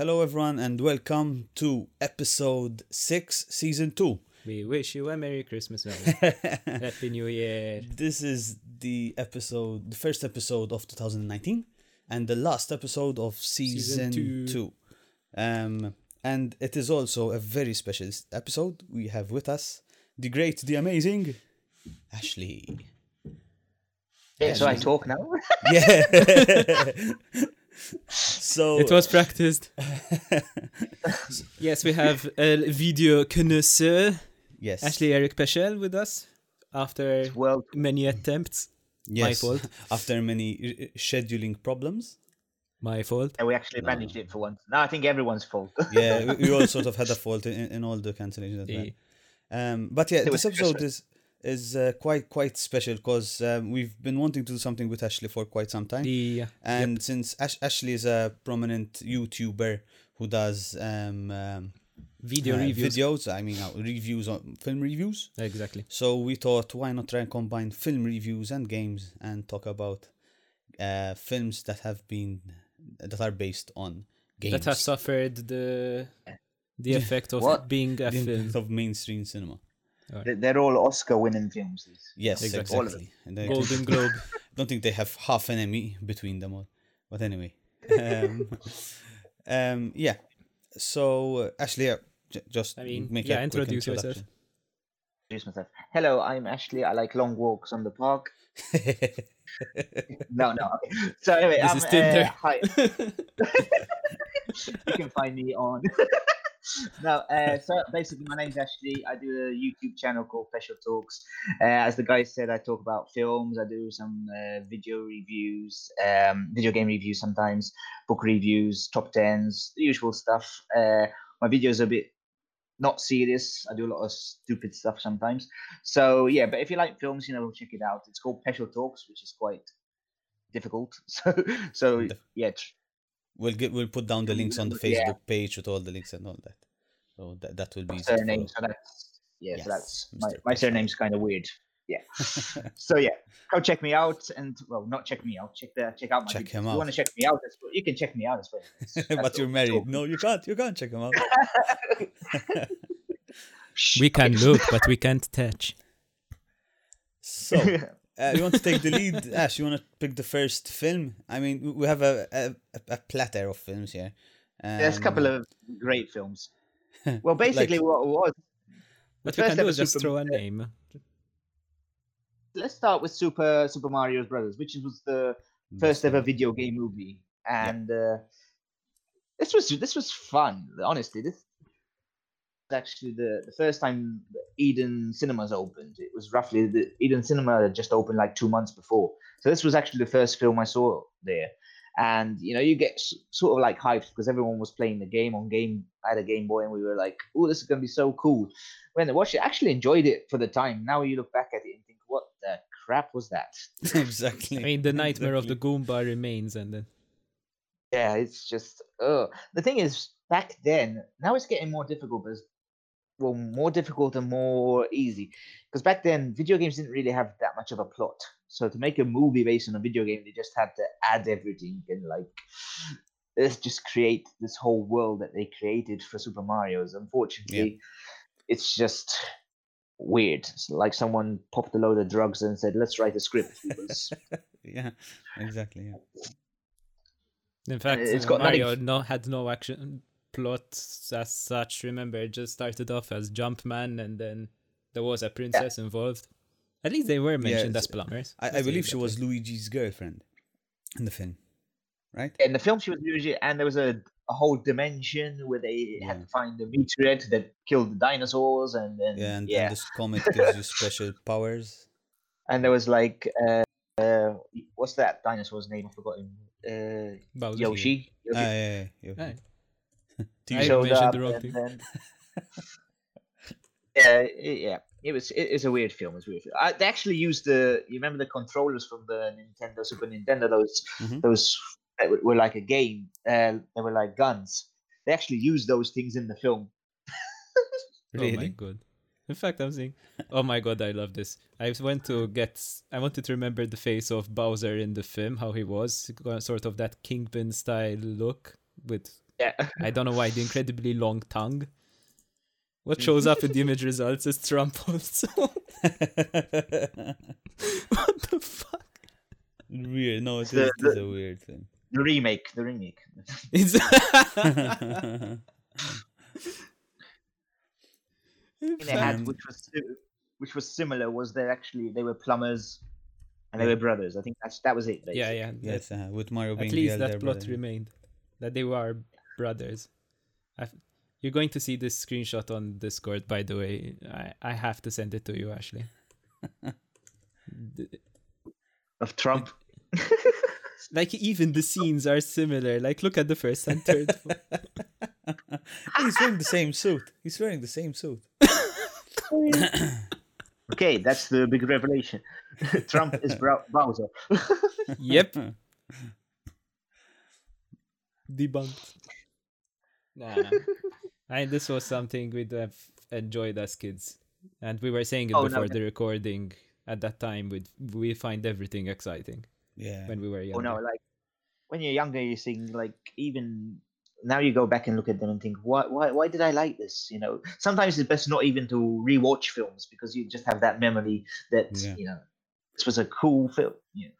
Hello, everyone, and welcome to episode 6, season 2. We wish you a Merry Christmas, Happy New Year. This is the episode, the first episode of 2019, and the last episode of season, Season 2. two. Um, and it is also a very special episode. We have with us the great, the amazing Ashley. Yeah, so I talk now. Yeah. so It was practiced. yes, we have a video connoisseur, yes, Ashley Eric Peschel, with us after well, many attempts. yes. fault. After many uh, scheduling problems. My fault. And we actually managed it for once. No, I think everyone's fault. yeah, we, we all sort of had a fault in, in all the cancellations. Yeah. Um, but yeah, It this episode Christmas. is is uh, quite quite special because um, we've been wanting to do something with Ashley for quite some time, The and since Ash- Ashley is a prominent YouTuber who does um, um, video uh, reviews. videos, I mean uh, reviews on film reviews. Exactly. So we thought, why not try and combine film reviews and games and talk about uh, films that have been that are based on games That have suffered the the effect of What? being a The film. of mainstream cinema. They- They're all Oscar-winning films. Yes, Exactly. exactly. All of them. And I Golden Globe. don't think they have half an Emmy between them all. But anyway, um, um, yeah. So uh, Ashley, uh, j- just I mean, make yeah, a quick introduce yourself. introduction. Introduce myself. Hello, I'm Ashley. I like long walks on the park. No, no. okay. So anyway, This um, is Tinder. uh, hi. you can find me on. no, uh, so basically, my name's Ashley. I do a YouTube channel called Special Talks. Uh, as the guy said, I talk about films. I do some uh, video reviews, um, video game reviews sometimes, book reviews, top tens, the usual stuff. Uh, my videos are a bit not serious. I do a lot of stupid stuff sometimes. So yeah, but if you like films, you know, check it out. It's called Special Talks, which is quite difficult. So so yeah, we'll get we'll put down the links on the Yeah. Facebook page with all the links and all that. So that that will be easy to surname. So that's yeah, Yes, so that's Mr. my, my Peschel. surname's kind of weird. Yeah. so yeah, go check me out and well, not check me out. Check the check out my. Check videos. him If out. you want to check me out? That's, you can check me out as well. That's- that's but you're married. So- No, you can't. You can't check him out. we can Okay. look, but we can't touch. So, uh, you want to take the lead, Ash? You want to pick the first film? I mean, we- we have a a, a platter of films here. Um, There's a couple of great films. Well, basically, what it was. What we first can do is just Super- throw a name. Let's start with Super Super Mario Brothers, which was the first ever video game movie, and uh, this was this was fun. Honestly, this was actually the, the first time Eden Cinemas opened. It was roughly the Eden Cinema had just opened like two months before, so this was actually the first film I saw there. And you know, you get s- sort of like hyped because everyone was playing the game on game. I had a Game Boy, and we were like, "Oh, this is gonna be so cool." When I watched it, I actually enjoyed it for the time. Now you look back at it and think, "What the crap was that?" exactly. I mean, the nightmare of the. Goomba remains, and then Yeah, it's just uh the thing is back then, now it's getting more difficult, but it's, well, more difficult and more easy. Because back then, video games didn't really have that much of a plot. So to make a movie based on a video game, they just had to add everything and like let's just create this whole world that they created for Super Mario's. Unfortunately, it's just weird. It's like someone popped a load of drugs and said, "Let's write a script." Yeah, exactly. Yeah. in fact, it's got nothing- Mario no had no action plot as such. Remember, it just started off as Jumpman, and then there was a princess involved. At least they were mentioned it's- as plumbers. I, I believe she was way. Luigi's girlfriend in the film, right? in the film she was usually and there was a, a whole dimension where they Yeah. had to find the meteorite that killed the dinosaurs and then Yeah, and, yeah and this comet gives you special powers. and there was like uh, uh what's that dinosaur's name i forgot him uh Bowser. yoshi, Ah, Yoshi. yeah, yeah, yeah. Right. T- I showed mentioned up the wrong and thing. then- yeah it, yeah it was it is a weird film it's a weird film. I, they actually used the you remember the controllers from the nintendo super nintendo those Mhm. those were, were like a game uh, they were like guns they actually used those things in the film Oh my Really? god. In fact, I'm saying, oh my god, I love this. I went to get, I wanted to remember the face of Bowser in the film, how he was, sort of that kingpin style look with Yeah. I don't know why the incredibly long tongue. What shows up in the image results is Trump also. what the fuck? weird. No, it is, The- it is the- a weird thing. The remake, the remake. It's thing they had, which was which was similar, was they actually they were plumbers, and they were brothers. I think that's that was it. Basically. yeah, yeah. yes, uh, with Mario At being least the elder that plot brother. remained. That they were brothers. I've, you're going to see this screenshot on Discord, by the way. I, I have to send it to you, Ashley. The- Of Trump. like even the scenes are similar. Like look at the first and third. He's wearing the same suit. He's wearing the same suit. okay, that's the big revelation. Trump is Brow- Bowser. yep. Debunked. Nah, nah. I this was something we'd have enjoyed as kids, and we were saying it Oh, before no. the recording. At that time, we we find everything exciting Yeah. when we were young. Oh younger. no, like when you're younger, you think like even now you go back and look at them and think, why, why, why did I like this? You know, sometimes it's best not even to rewatch films because you just have that memory that Yeah. you know this was a cool film. You know,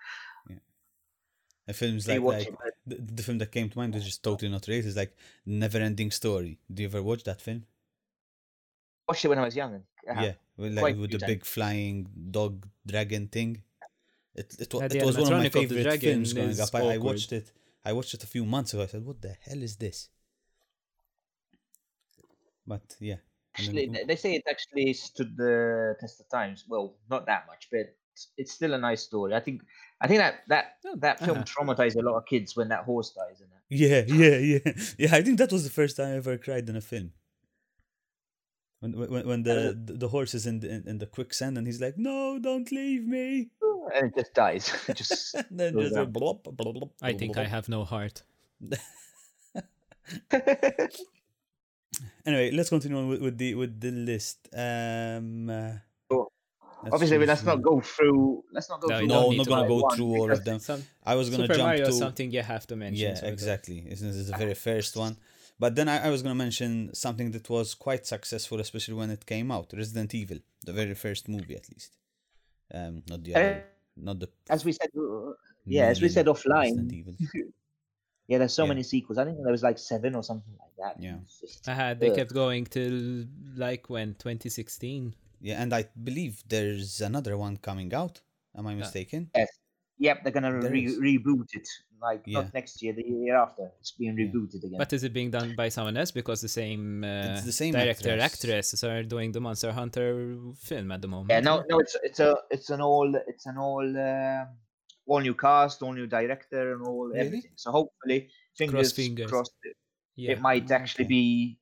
And films like, like the, the film that came to mind was just totally not rated. It's like Never Ending Story. Do you ever watch that film? watched it when I was young. and- uh, Yeah, with, like a with the times. big flying dog dragon thing. It it, wa- Yeah, it was one of my animatronic of the favorite dragon films growing up. I, I watched it. I watched it a few months ago. I said, "What the hell is this?" But yeah, and then- Actually, they- they say it actually stood the test of times. Well, not that much, but it's still a nice story. I think. I think that that Oh, that film uh-huh. traumatized a lot of kids when that horse dies in it. yeah, yeah, yeah, yeah. I think that was the first time I ever cried in a film. When when, when the, the the horse is in the in, in the quicksand and he's like, "No, don't leave me." And it just dies. It just then just down. blop, blop, blop, blop, I think I have no heart. Anyway, let's continue on with, with the with the list. Um, uh, Sure. let's Obviously, choose let's not go through. Let's not go No, through. No, don't I'm not gonna go one, through all of them. Some I was gonna Super jump Mario to something you have to mention. yeah, so exactly. This is the very first one. But then I, I was gonna mention something that was quite successful, especially when it came out. Resident Evil, the very first movie, at least. Um, not the Uh, other, not the. As we said, uh, yeah, as we said offline, Resident Evils. yeah, there's so Yeah. many sequels. I think there was like seven or something like that. Yeah. Just- Uh, they Ugh. kept going till like when 2016. Yeah, and I believe there's another one coming out. Am I mistaken? Yes. Yep, they're gonna re- reboot it. Like Yeah. not next year, the year after. It's being Yeah. rebooted again. But is it being done by someone else? Because the same, uh, It's the same director actress. actresses are doing the Monster Hunter film at the moment. yeah, no, no, it's it's a it's an all it's an all um all new cast, all new director, and all Really? everything. So hopefully, fingers, fingers. crossed, it, yeah. it might actually okay. be,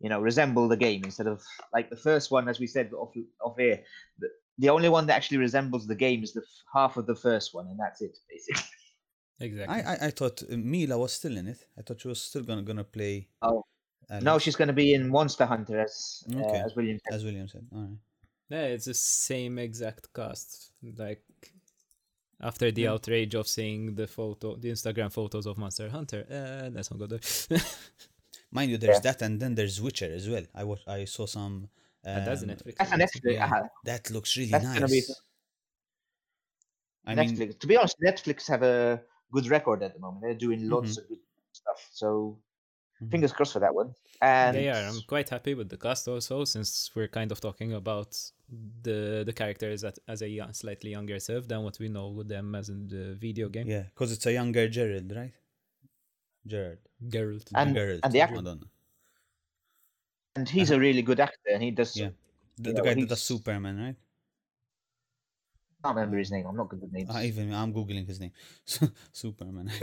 you know, resemble the game instead of like the first one, as we said off off air. The, the only one that actually resembles the game is the f- half of the first one, and that's it, basically. exactly. I, I I thought uh, Mila was still in it. I thought she was still gonna gonna play. Oh. Alice, No, she's going to be in Monster Hunter as uh, Okay. as William. said. as William said. All right. Yeah, it's the same exact cast. Like after the Hmm. outrage of seeing the photo, the Instagram photos of Monster Hunter. Uh, let's not go there. Mind you, there's Yeah. that, and then there's Witcher as well. I watch, I saw some. Um, And that's Netflix. That's Netflix. yeah. uh, That looks really That's nice. gonna be I Netflix. mean, to be honest, Netflix have a good record at the moment. They're doing lots Mhm. of good stuff. So Mhm. fingers crossed for that one. And They are. I'm quite happy with the cast also, since we're kind of talking about the the characters at, as a young, slightly younger self than what we know with them as in the video game. yeah, because it's a younger Gerald, right? Gerard. Geralt. And- Geralt. and the I act- don't know. and he's a really good actor, and he does. Yeah. The, the know, guy that does Superman, right? I can't remember his name. I'm not good with names. Uh, even I'm googling his name. Superman.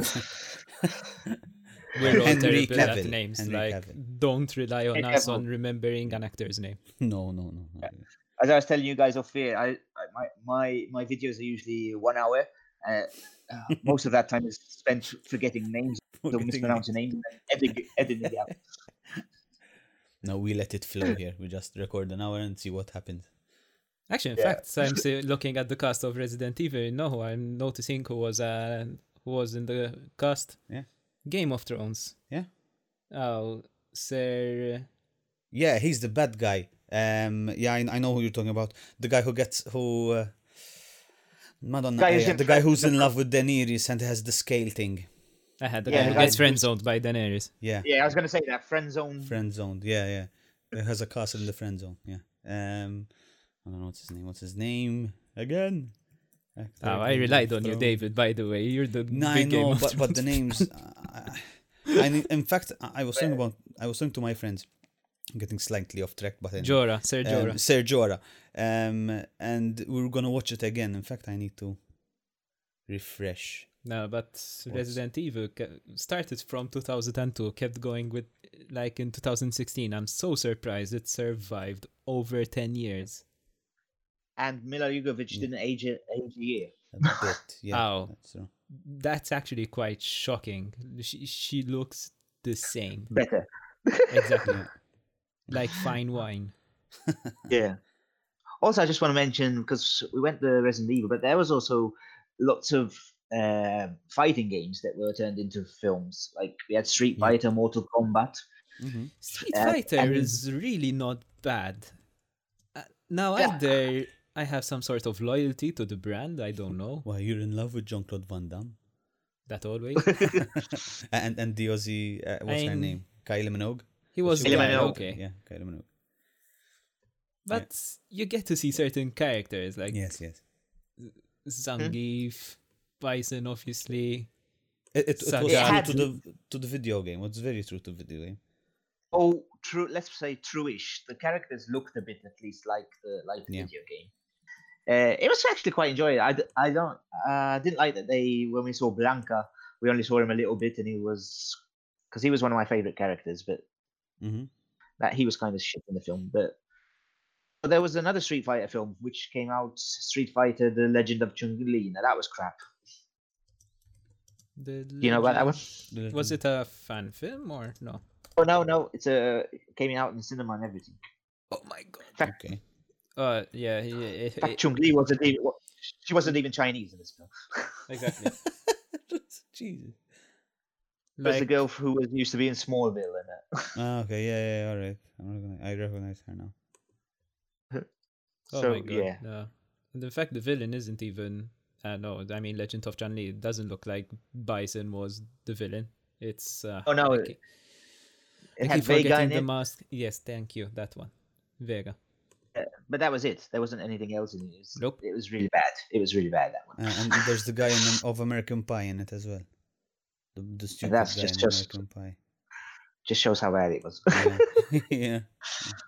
We're all Henry terrible at names. Henry like, Cavill. don't rely on Henry us Cavill. on remembering an actor's name. No, no, no. no. As I was telling you guys off here, I, I my my my videos are usually one hour. Uh, uh, most of that time is spent forgetting names, don't mispronounce your name. editing, editing it out. No, we let it flow here. We just record an hour and see what happens. Actually, in Yeah. fact, I'm still looking at the cast of Resident Evil. No, I'm noticing who was uh, who was in the cast. Yeah. Game of Thrones. Yeah. Oh, Sir. Yeah, he's the bad guy. Um, yeah, I, I know who you're talking about. The guy who gets who. Uh, Madonna, Guy yeah, the guy who's in love with Daenerys and has the scale thing. I had the Yeah, guy who gets friend zoned by Daenerys. Yeah, Yeah, I was gonna say that friend zone. friend zoned. Yeah, yeah. It has a castle in the friend zone. Yeah. Um, I don't know what's his name. What's his name again? Actor Oh, I relied on you, David. By the way, you're the No, I big Game know, of but but the names. uh, I, I, in fact, I was saying about. I was saying to my friends, I'm getting slightly off track, but anyway. Jorah, Sir Jorah. um, Sir Jorah. Um, and we're gonna watch it again. In fact, I need to refresh. No, but Resident Evil started from 2002, kept going with like in 2016. I'm so surprised it survived over 10 years. And Milla Jovovich mm. didn't age a, age a year. A bit, yeah. Ow. That's true. That's actually quite shocking. She she looks the same, Better. exactly Yeah. like fine wine. Yeah. Also, I just want to mention because we went to Resident Evil, but there was also lots of uh, fighting games that were turned into films. Like we had Street Yeah. Fighter, Mortal Kombat. Mhm. Street Uh, Fighter and- is really not bad. Uh, now Yeah. either I have some sort of loyalty to the brand, I don't know. Why you're in love with Jean Claude Van Damme That always. and and the Aussie. Uh, what's her I'm- name? Kylie Minogue. He was Kylie yeah, Minogue. okay. Yeah, Kylie Minogue. But you get to see certain characters like Yes, yes. Zangief, Bison, obviously. It, it, it was a- true to the to the video game. It's very true to the video game. oh, true. Let's say true-ish. The characters looked a bit, at least, like the like the Yeah. video game. Uh, it was actually quite enjoyable. I, d- I don't uh, I didn't like that they when we saw Blanka, we only saw him a little bit, and he was because he was one of my favorite characters, but hmm that he was kind of shit in the film. But, but there was another Street Fighter film which came out, Street Fighter: The Legend of Chun Li. Now that was crap. The Do you know about that one? Was it a fan film or no? Oh no, no, it's a it came out in the cinema and everything. Oh my god. Fact, Okay. Uh, yeah, yeah, yeah, in fact yeah, Chun Li wasn't even she wasn't even Chinese in this film. exactly. Jesus. It was the girl who was used to be in Smallville in it. Ah, okay. Yeah, yeah. yeah, All right. I'm recognize, I recognize her now. oh so my god. yeah, No. And in fact, the villain isn't even. Uh, no, I mean, Legend of Chun Li doesn't look like Bison was the villain. It's. Uh, Oh, no, I it- keep- it I had Vega in the it, mask. Yes, thank you. That one. Vega. but that was it. There wasn't anything else in it. It was, Nope. it was really bad. It was really bad that one. Uh, and there's the guy in, of American Pie in it as well. The, the stupid that's guy just- in just- American Pie. Just shows how bad it was. Yeah. yeah.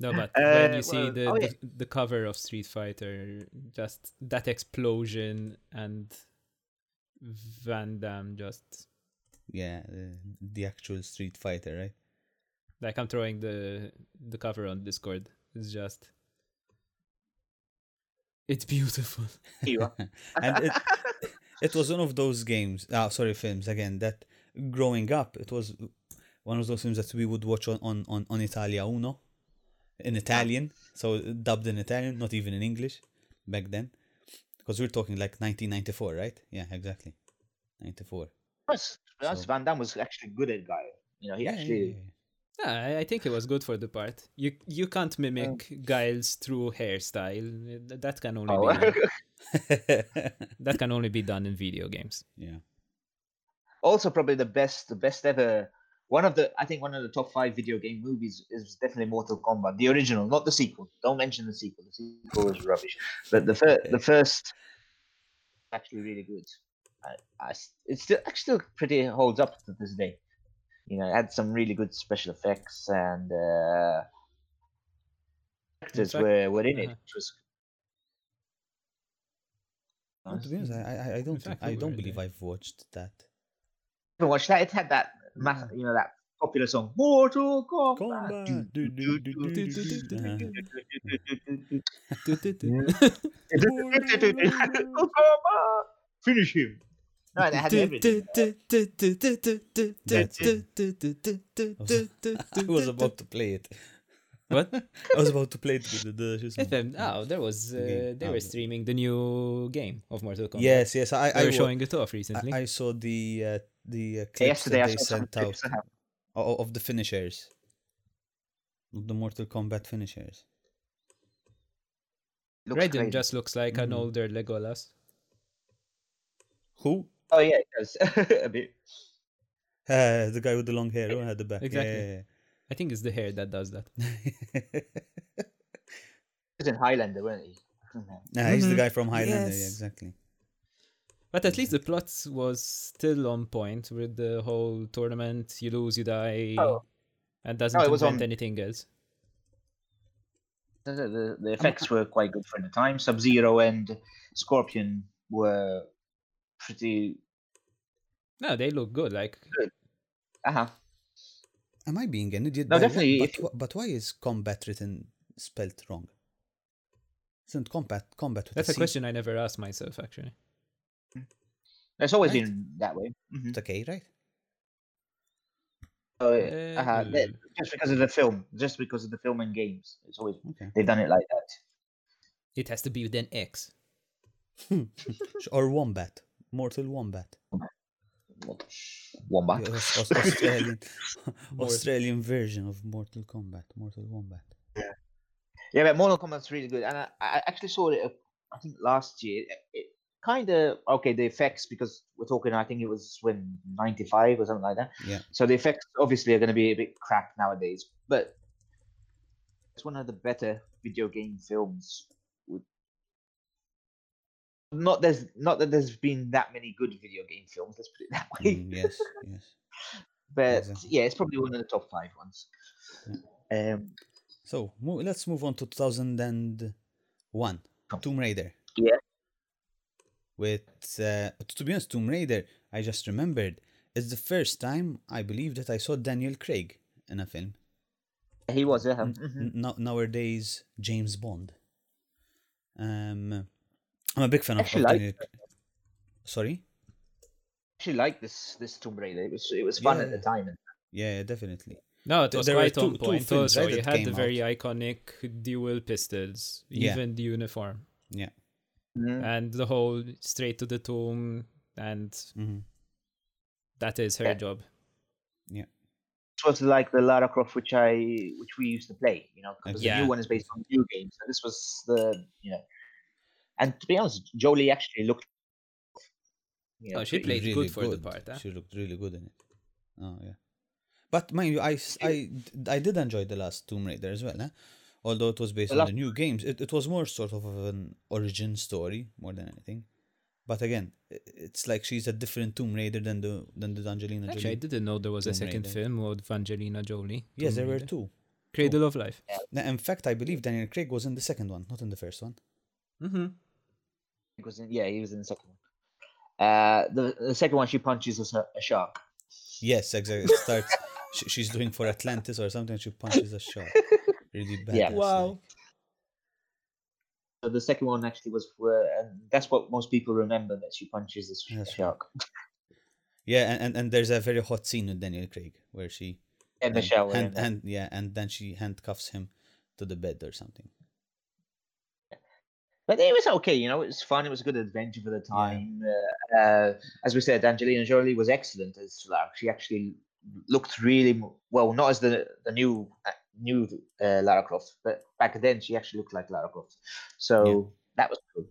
No, but when Uh, you see well, the, oh, yeah. the the cover of Street Fighter, just that explosion and Van Damme just Yeah. The, the actual Street Fighter, right? like I'm throwing the the cover on Discord. It's just it's beautiful. Here you are. and it, it was one of those games ah sorry films again that growing up it was one of those films that we would watch on on on, on Italia Uno in Italian so dubbed in Italian not even in English back then because we're talking like 1994 right yeah exactly 94 Plus, to be honest, So- Van Damme was actually good at guy. You know, he yeah, yeah, actually. yeah, Yeah, I, I think it was good for the part. You you can't mimic Guile's through hairstyle. That can only Oh. be that can only be done in video games. yeah also, probably the best, the best ever. One of the, I think, one of the top five video game movies is definitely Mortal Kombat, the original, not the sequel. Don't mention the sequel. The sequel is rubbish. But the first, Okay. the first, actually really good. I, I s- it still actually still pretty holds up to this day. You know, it had some really good special effects and uh, actors fact- were were in it, uh-huh. which was. No, to be honest, I, I, I don't think, I don't believe there. I've watched that I haven't watched that. It had that, mass, you know that popular song Mortal Kombat. Finish him. No, it had everything. I was about to play it. What? I was about to play it with the, the FM. Oh, there was uh, they were streaming the new game of Mortal Kombat. Yes, yes, I, I they were showing it off recently. I, I saw the uh, the uh, clips Yesterday, that they saw some sent out clips. I of the finishers. Of the Mortal Kombat finishers. Looks Raiden crazy. just looks like an Mhm. older Legolas. Who? Oh yeah, it does a bit. Uh, the guy with the long hair who had the back. Exactly. Yeah, I think it's the hair that does that. he's yeah. He was in Highlander, weren't he? nah, he's the Mhm. guy from Highlander. Yeah, exactly. But at least the plot was still on point with the whole tournament. You lose, you die, Oh. and doesn't No, it was invent on- anything else. The, the, the effects were quite good for the time. Sub Zero and Scorpion were pretty. No, they look good. Like Uh huh. Am I being an idiot? No, By why- definitely, But, if but why is combat written spelt wrong? Isn't combat combat with that's a a C? question I never asked myself actually. It's always Right. been that way. hmm It's okay, right? So, uh-huh. Uh, just because of the film, just because of the film and games, it's always Okay. they've done it like that. It has to be with an X. Or wombat, mortal wombat. Wombat. The Aus- Aus- Australian Australian version of Mortal Kombat. Mortal Wombat. Yeah, but Mortal Kombat's really good, and I, I actually saw it. uh, I think last year. It, it kind of okay. The effects because we're talking. I think it was when '95 or something like that. Yeah. So the effects obviously are going to be a bit crap nowadays, but it's one of the better video game films. Not there's not that there's been that many good video game films. Let's put it that way. Mm, yes, yes. But Exactly. yeah, it's probably one of the top five ones. Um, So let's move on to 2001. Come. Tomb Raider. Yeah. With uh, to be honest, Tomb Raider. I just remembered. It's the first time I believe that I saw Daniel Craig in a film. he was, yeah. N- mhm. n- nowadays, James Bond. Um, I'm a big fan of, of Actually like Daniel. Sorry. actually like this this Tomb Raider. It was it was fun at the time. Yeah, definitely. No, it was there were quite two- on two point. films, also, right, you had the came very iconic dual pistols, Yeah. even the uniform, Yeah. Mhm. and the whole straight to the tomb, and hmm that is her job. Yeah. it was like the Lara Croft which I which we used to play. You know, because Yeah. the new one is based on new games. So this was the you know, and to be honest, Jolie actually looked. You know, Oh, she pretty- played good for the part, huh? She looked really good in it. Oh yeah. But mind you, I, I, I did enjoy the last Tomb Raider as well. Eh? Although it was based The on the new games, it, it was more sort of an origin story more than anything. But again, it's like she's a different Tomb Raider than the than the Angelina Actually, I didn't know there was a second Raider. film with Angelina Jolie. Yes, Tomb there were two. Cradle of Life. Now, In fact, I believe Daniel Craig was in the second one, not in the first one. Mm-hmm. He was in, yeah, he was in the second one. Uh, the, the second one, she punches a shark. Yes, exactly. It starts. she, she's doing for Atlantis or something. She punches a shark. Really bad. Yeah. Wow. So the second one actually was, for, and that's what most people remember that she punches a s- That's right. shark Yeah, and, and, and there's a very hot scene with Daniel Craig where she in the and, shower. and, and then- yeah, and then she handcuffs him to the bed or something. But it was okay, you know. It was fun. It was a good adventure for the time. Uh, uh, as we said, Angelina Jolie was excellent as Lara. She actually looked really well, not as the the new new uh, Lara Croft, but back then she actually looked like Lara Croft. So that was cool.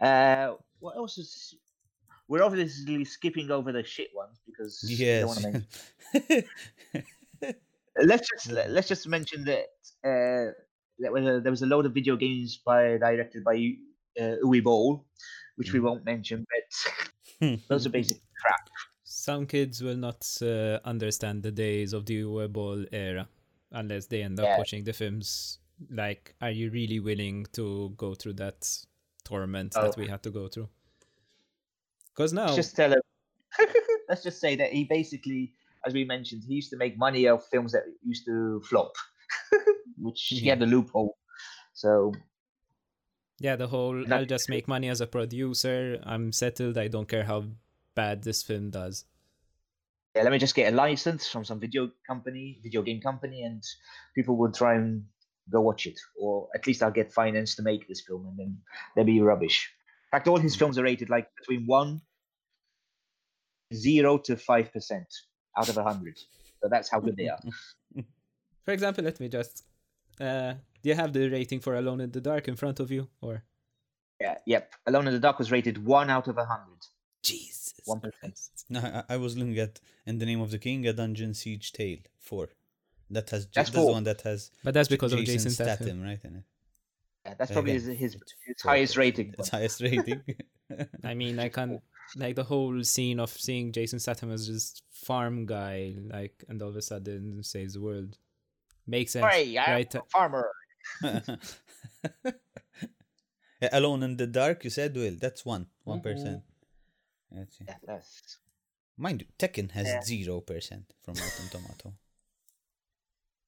Uh, what else is? We're obviously skipping over the shit ones because we don't Yes. mention- let's just let- let's just mention that uh, that was a, there was a load of video games by directed by uh, Uwe Boll, which we Mhm. won't mention, but those are basic crap. Some kids will not uh, understand the days of the Uwe Boll era unless they end up Yeah. watching the films. Like, are you really willing to go through that torment Oh. that we oh. had to go through? Because now, Let's just tell him. let's just say that he basically, as we mentioned, he used to make money off films that used to flop, which he had mm-hmm. a loophole. So yeah, the whole I'll just make money as a producer. I'm settled. I don't care how bad this film does. Yeah, let me just get a license from some video company, video game company, and people would try and go watch it, or at least I'll get finance to make this film, and then they'll be rubbish. In fact, all his films are rated like between one, zero to five percent out of a hundred. So that's how good they are. For example, let me just. Uh, do you have the rating for Alone in the Dark in front of you, or? Yeah, yep. Alone in the Dark was rated one out of a hundred. Jesus. One percent. Christ. No, I, I was looking at in the name of the king, a dungeon siege tale four. That has That's that's the one that has But that's because Jason, of Jason Statham. Statham, right? In it. Yeah, that's probably Again, his his, his highest percent. rating. It's highest rating. I mean, I can't like the whole scene of seeing Jason Statham as just farm guy, like, and all of a sudden saves the world. Makes sense, Hey, I'm right? a farmer. Alone in the Dark, you said, Will. That's one. One Mm-hmm. percent. That's it. Yeah, that's Mind you, Tekken has Yeah. zero percent from Rotten Tomato.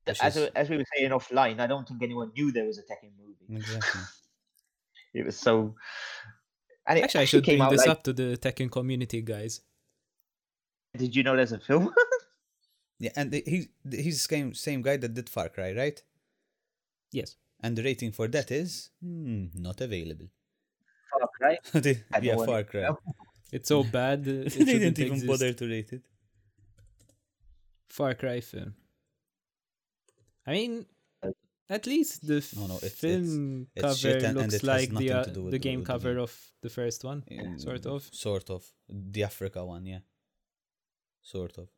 as, is- as we were saying offline. I don't think anyone knew there was a Tekken movie. Exactly. It was so. And it Actually, I should bring this like, up to the Tekken community, guys. Did you know there's a film? Yeah, and the- he's he's the same same guy that did Far Cry, right? Yes. And the rating for that is hmm, not available. Fuck, right? They- I yeah, Far Cry. know. It's so bad. It they didn't even exist. bother to rate it. Far Cry film. I mean, at least the No, no, it's- film it's cover shit and- and looks it like the nothing uh, to do with the the- game with the cover game. of the first one, sort Mm, of. Sort of. The Africa one, yeah. Sort of.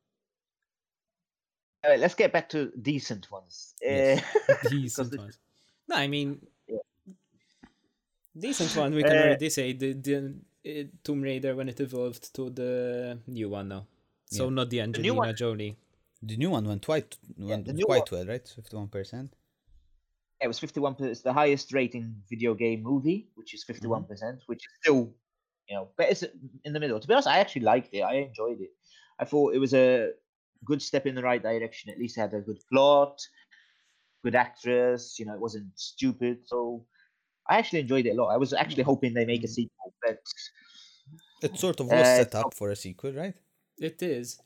Alright, let's get back to decent ones. Yes. Uh, decent ones. No, I mean, Yeah. decent one. We can Uh, already say the, the uh, Tomb Raider when it evolved to the new one now. So Yeah. not the new Angelina one- Jolie. The new one went quite went the quite one- well, right? Fifty-one percent. it was 51 percent it's the highest rating video game movie which is 51 percent which is still you know but it's in the middle to be honest i actually liked it i enjoyed it i thought it was a good step in the right direction at least it had a good plot good actress you know it wasn't stupid so i actually enjoyed it a lot i was actually hoping they make a sequel but It sort of was Uh, set up for a sequel, right? It is.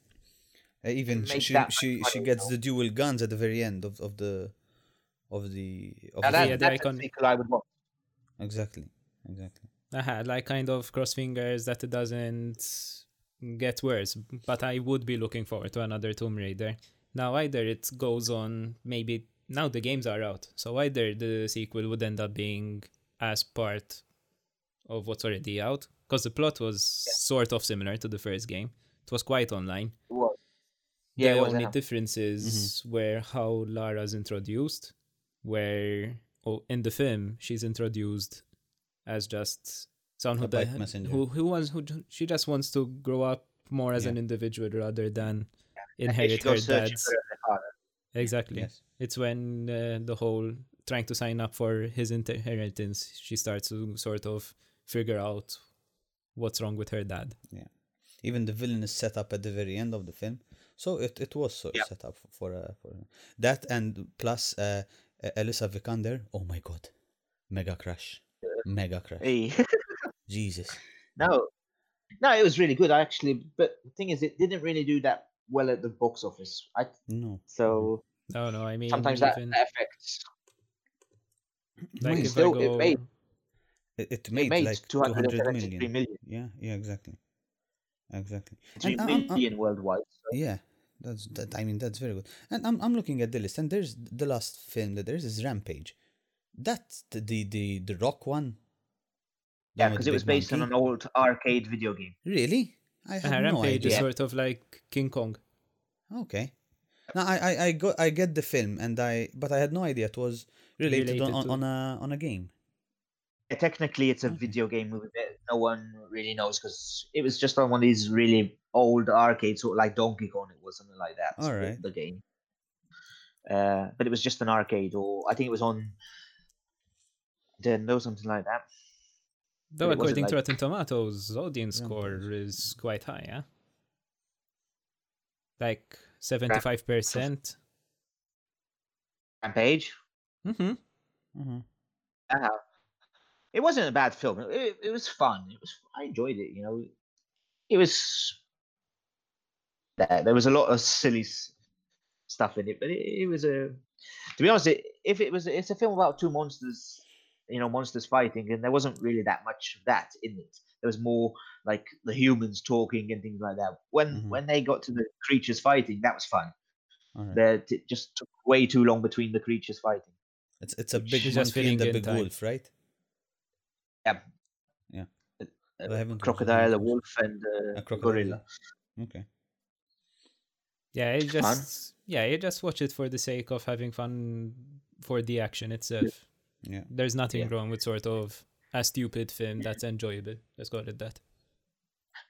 Uh, even she she she, she gets the dual guns at the very end of, of the of the of now the that, yeah, the that's icon- a sequel i would want Exactly. Exactly. I had like kind of cross fingers that it doesn't get worse, but I would be looking forward to another Tomb Raider. Now either it goes on maybe now the games are out, so either the sequel would end up being as part of what's already out, because the plot was sort of similar to the first game. It was quite online. It was. Yeah, the it was, only differences mm-hmm. were how Lara's introduced, where oh, in the film she's introduced as just someone who A bike di- messenger. who who wants who she just wants to grow up more as Yeah. an individual rather than inherit her goes searching dad's. For her father. Exactly. Yes. It's when uh, the whole trying to sign up for his inheritance, she starts to sort of figure out what's wrong with her dad. Yeah. Even the villain is set up at the very end of the film, so it, it was sort of Yeah. set up for uh, for that and plus uh, uh, Alicia Vikander. Oh my god, mega crush, mega crush. Hey. Jesus. No, no, it was really good actually. But the thing is, it didn't really do that well at the box office. I No. so No, no, I mean sometimes that, even that affects. like Mine if still- I it go, made- It, it It made, made like 273 200 million. million. Yeah, yeah, exactly. Exactly. Three And I- I'm- I'm- million worldwide. So. Yeah, that's that. I mean, that's very good. And I'm I'm looking at the list, and there's the last film that there is is Rampage. That's the the the, the Rock one. Yeah, because it was big based on an old arcade video game. Really, I uh, had no Rampage is sort of like King Kong. Okay. Now I I I got I get the film, and I but I had no idea it was related, Related on, to- on a on a game. Yeah, technically, it's a Okay. video game movie that no one really knows because it was just on one of these really old arcades, sort of like Donkey Kong. It was something like that. All the- The game. Uh, but it was just an arcade, or I think it was on. Nintendo, something like that. Though it wasn't according to like- Rotten Tomatoes, audience score is quite high, yeah? Like 75%. Rampage. Mm-hmm. Mm-hmm. Uh, it wasn't a bad film. It, it was fun. It was. I enjoyed it. You know, it was. There, there was a lot of silly stuff in it, but it, it was a. To be honest, it, if it was, it's a film about two monsters, you know, monsters fighting, and there wasn't really that much of that in it. There was more like the humans talking and things like that. When Mhm. when they got to the creatures fighting, that was fun. Alright. that it just took way too long between the creatures fighting. It's it's a big She's just monkey and filling a in big time. wolf, right? Yeah. Yeah. A, Well, I haven't crocodile, a wolf, and uh, A a crocodile, gorilla. Okay. Yeah, you fun. just yeah, you just watch it for the sake of having fun for the action itself. Yeah. There's nothing Yeah. wrong with sort of a stupid film that's enjoyable. Let's call it that.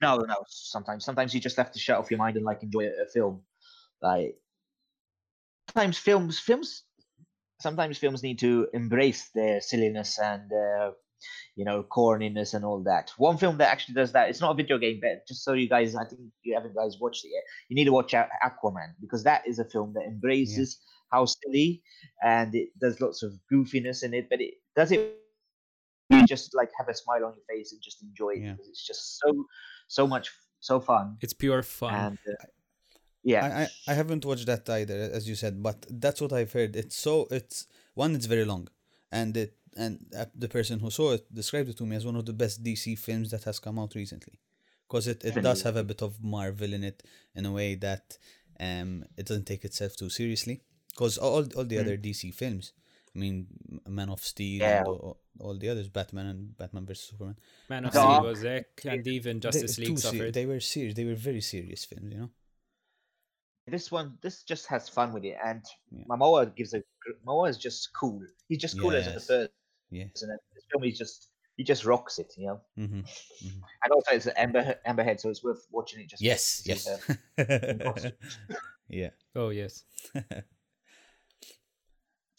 No, no. Sometimes, sometimes you just have to shut off your mind and like enjoy a, a film. Like sometimes films, films, sometimes films need to embrace their silliness and their, you know, corniness and all that. One film that actually does that. It's not a video game, but just so you guys, I think you haven't guys watched it yet. You need to watch out Aquaman because that is a film that embraces how silly and it does lots of goofiness in it, but it does it. You just like have a smile on your face and just enjoy it Yeah. because it's just so so much so fun It's pure fun. and uh, yeah I, I I haven't watched that either, as you said, but that's what I've heard. It's so it's one, it's very long, and it and uh, the person who saw it described it to me as one of the best DC films that has come out recently, because it, it does have a bit of Marvel in it in a way that um it doesn't take itself too seriously. Because all all the Mm. other DC films, I mean, Man of Steel Yeah. and all, all the others, Batman and Batman vs Superman, Man of Dark. Steel was sick, and even they, Justice too League ser- suffered. they were serious. They were very serious films, you know. this one this just has fun with it and Yeah. Momoa gives a Momoa is just cool he's just cool as a Yes. person Yes. and this film he's just he just rocks it you know hmm and also it's Amber Amber Heard so it's worth watching it just Yes. Yes. yeah. Oh yes,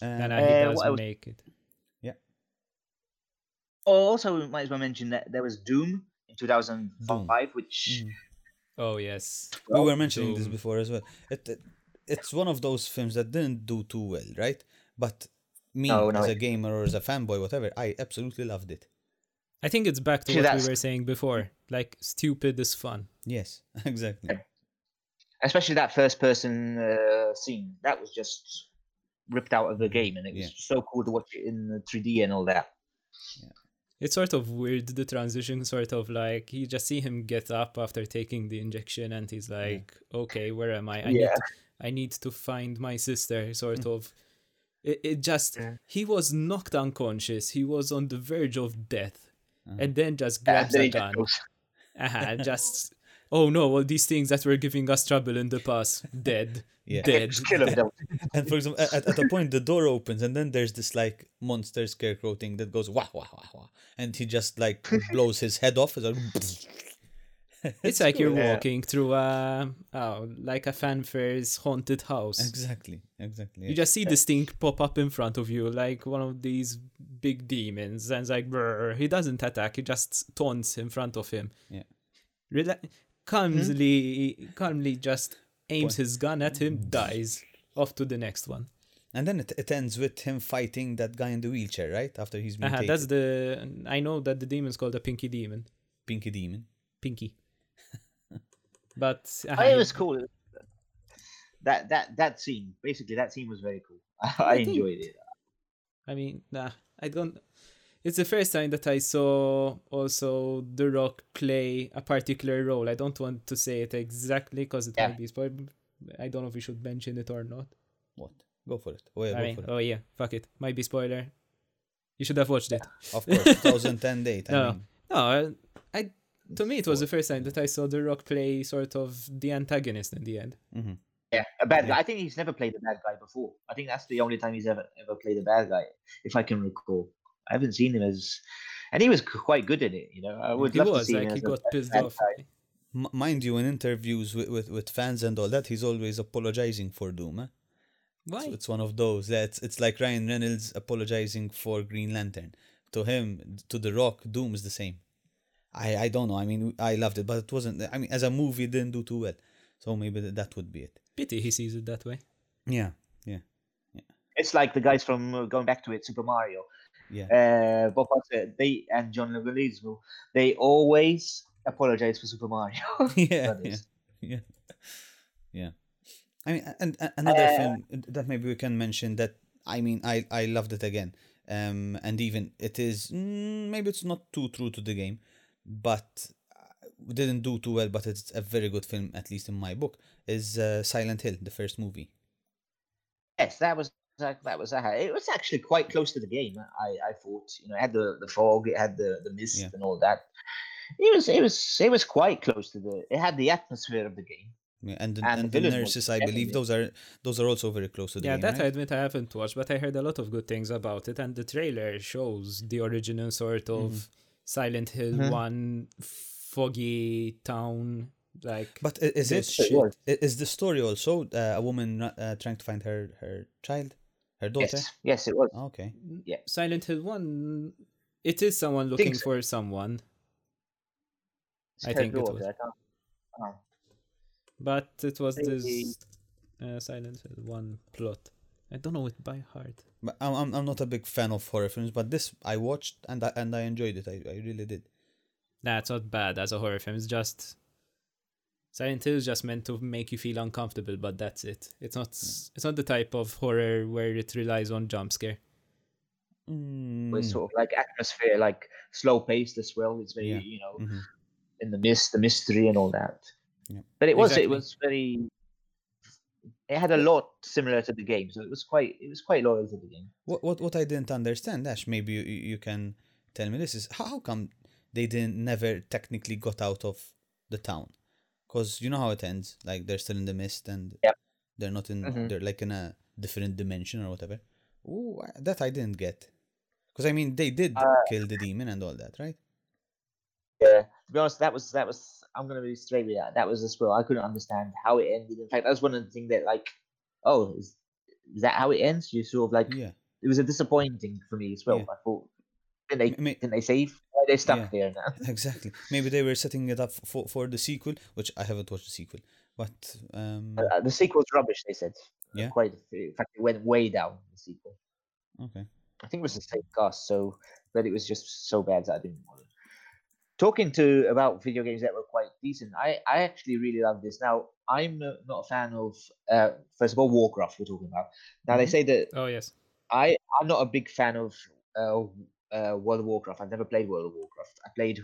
And uh, he Uh, does what make it. Yeah. Oh, also we might as well mention that there was Doom in 2005 which Mhm. Oh yes, we were mentioning this before as well. It, it it's one of those films that didn't do too well, right? But me No, no, as a gamer or as a fanboy, whatever, I absolutely loved it. I think it's back to See, what we were saying before. Like stupid is fun. Yes, exactly. especially that first person uh, scene that was just ripped out of the game and it was Yeah. so cool to watch it in uh, 3D and all that Yeah. It's sort of weird the transition, sort of like you just see him get up after taking the injection, and he's like, "Okay, where am I? I need, Yeah. to, I need to find my sister." Sort of. It, it just Yeah. he was knocked unconscious. He was on the verge of death, Uh-huh. and then just Uh, grabs then a just gun. goes, uh just oh no, all these things that were giving us trouble in the past, dead, Yeah. dead. "Just kill him. And for example, at, at a point the door opens and then there's this like monster scarecrow thing that goes wah wah wah wah, and he just like blows his head off. It's like, It's like you're Yeah. walking through a oh, like a fanfare's haunted house. exactly, exactly. You just see this thing pop up in front of you, like one of these big demons, and it's like, brr. he doesn't attack, he just taunts in front of him. Yeah. Rela- calmly, calmly just aims his gun at him, dies. Off to the next one. And then it, it ends with him fighting that guy in the wheelchair, right? After he's been Uh-huh, taken. that's the. I know that the demon's called a Pinky Demon. Pinky Demon. Pinky. but. uh, Oh, it was cool that that that scene basically that scene was very cool i, I enjoyed it I mean, nah, I don't. It's the first time that I saw also The Rock play a particular role. I don't want to say it exactly because it Yeah. might be spoiled. I don't know if we should mention it or not. What? Go for it. Oh, yeah, I go mean, for it. oh yeah, fuck it. Might be spoiler. You should have watched it. Of course, 2010 date. I No. mean, No, I, I to me it was the first time that I saw The Rock play sort of the antagonist in the end. mhm. yeah a bad guy i think he's never played a bad guy before i think that's the only time he's ever ever played a bad guy if i can recall i haven't seen him as and he was quite good in it you know i would he love to see like him he as a got pissed off. guy. Mind you, in interviews with, with, with fans and all that, he's always apologizing for Doom. Eh? Why? So it's one of those. That's it's like Ryan Reynolds apologizing for Green Lantern. To him, to The Rock, Doom is the same. I I don't know. I mean, I loved it, but it wasn't. I mean, as a movie, it didn't do too well. So maybe that, that would be it. Pity he sees it that way. Yeah, yeah, it's like the guys from uh, going back to it super mario yeah. uh bob Fosse, they and john leguizamo they always apologize for super mario yeah, yeah, yeah, yeah. I mean, and, and another Uh, film that maybe we can mention that I mean, I I loved it again. Um, and even it is mm, maybe it's not too true to the game, but uh, didn't do too well. But it's a very good film, at least in my book. Is uh, Silent Hill, the first movie? Yes, that was that, that was that. It was actually quite close to the game. I I thought you know it had the the fog, it had the the mist Yeah. and all that. It was it was it was quite close to the. It had the atmosphere of the game. Yeah, and the, And and the the nurses, I believe definitely- those are those are also very close to the yeah, game. that I admit I haven't watched, but I heard a lot of good things about it, and the trailer shows the original sort of Mm-hmm. Silent Hill Mhm. one foggy town, like. But i- is it Yes, it sh- was. i- is the story also uh, a woman uh, trying to find her her child, her daughter? Yes, yes, it was. Okay. Yeah. Silent Hill one, it is someone looking so. for someone, It's I her think it was. I can't- oh. but it was Maybe- this uh, Silent Hill one plot. I don't know it by heart. But I'm, I'm I'm not a big fan of horror films, but this I watched and I and I enjoyed it. I, I really did. Nah, it's not bad as a horror film. It's just Silent Hill is just meant to make you feel uncomfortable, but that's it. It's not. It's not the type of horror where it relies on jump scare. Mm, It's sort of like atmosphere, like slow paced as well. It's very Yeah. you know mhm. in the mist, the mystery, and all that. Yeah. But it was Exactly. it was very. It had a lot similar to the game, so it was quite it was quite loyal to the game. What what what I didn't understand, Ash, maybe you, you can tell me this is how, how come they didn't never technically got out of the town? Because you know how it ends, like they're still in the mist and Yep. they're not in Mhm. they're like in a different dimension or whatever. Ooh, that I didn't get. Because I mean they did Uh, kill the demon and all that, right? Yeah, to be honest, that was that was. I'm gonna be straight with that. That was as well. I couldn't understand how it ended. In fact, that was one of the things that like, oh, is, is that how it ends? You sort of like Yeah. it was a disappointing for me as well. Yeah. I thought didn't they M- may- didn't they save? Why they stuck Yeah. there now? Exactly. Maybe they were setting it up for for the sequel, which I haven't watched the sequel. But um Uh, the sequel's rubbish. They said. Yeah. Quite. In fact, it went way down the sequel. okay. I think it was the same cast, so but it was just so bad that I didn't want it. Talking to about video games that were quite decent, I I actually really love this. Now I'm uh, not a fan of uh, first of all Warcraft. We're talking about now. They Mhm. say that Oh yes. I I'm not a big fan of uh, uh, World of Warcraft. I've never played World of Warcraft. I played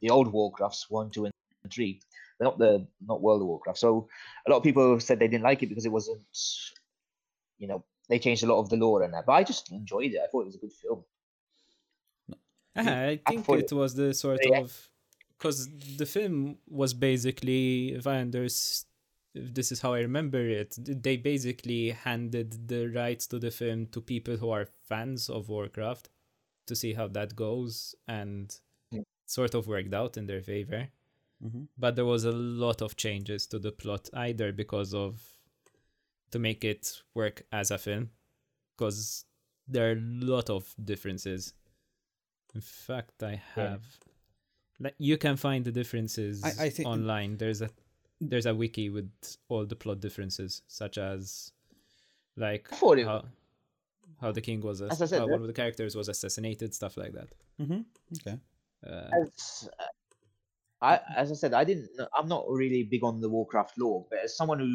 the old Warcrafts one, two, and three, but not the not World of Warcraft. So a lot of people said they didn't like it because it wasn't, you know, they changed a lot of the lore and that. But I just enjoyed it. I thought it was a good film. Ah, I think thought it was the sort Yeah. of because the film was basically, if I understand, if this is how I remember it, they basically handed the rights to the film to people who are fans of Warcraft to see how that goes, and Mm. sort of worked out in their favor. hmm But there was a lot of changes to the plot, either because of to make it work as a film, because there are a lot of differences. In fact, I have. Like, you can find the differences I- I think- online. There's a there's a wiki with all the plot differences, such as like I thought it- how how the king was, ass- As I said, how there- one of the characters was assassinated, stuff like that. hmm Okay. Uh, As uh, I as I said, I didn't. know- I'm not really big on the Warcraft lore, but as someone who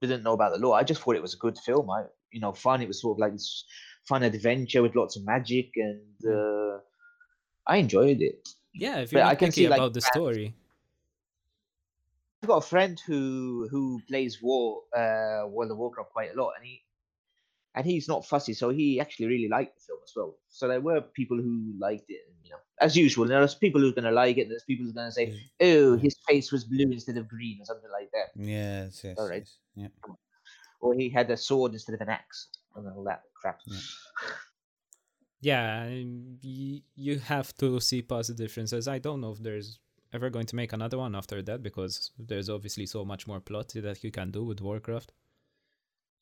didn't know about the lore, I just thought it was a good film. I you know fun. It was sort of like this fun adventure with lots of magic, and uh, I enjoyed it. yeah, if But you're I not can picky see, like, about the story, I've got a friend who who plays War uh, World of Warcraft quite a lot, and he and he's not fussy, so he actually really liked the film as well. So there were people who liked it, you know, as usual. There's people who's gonna like it, and there's people who's gonna say, "Oh, his face was blue instead of green," or something like that, Yes, yes, All right. yes. Yeah. or he had a sword instead of an axe, and all that crap. Yeah. yeah, you have to see past the differences. I don't know if there's ever going to make another one after that because there's obviously so much more plot that you can do with Warcraft.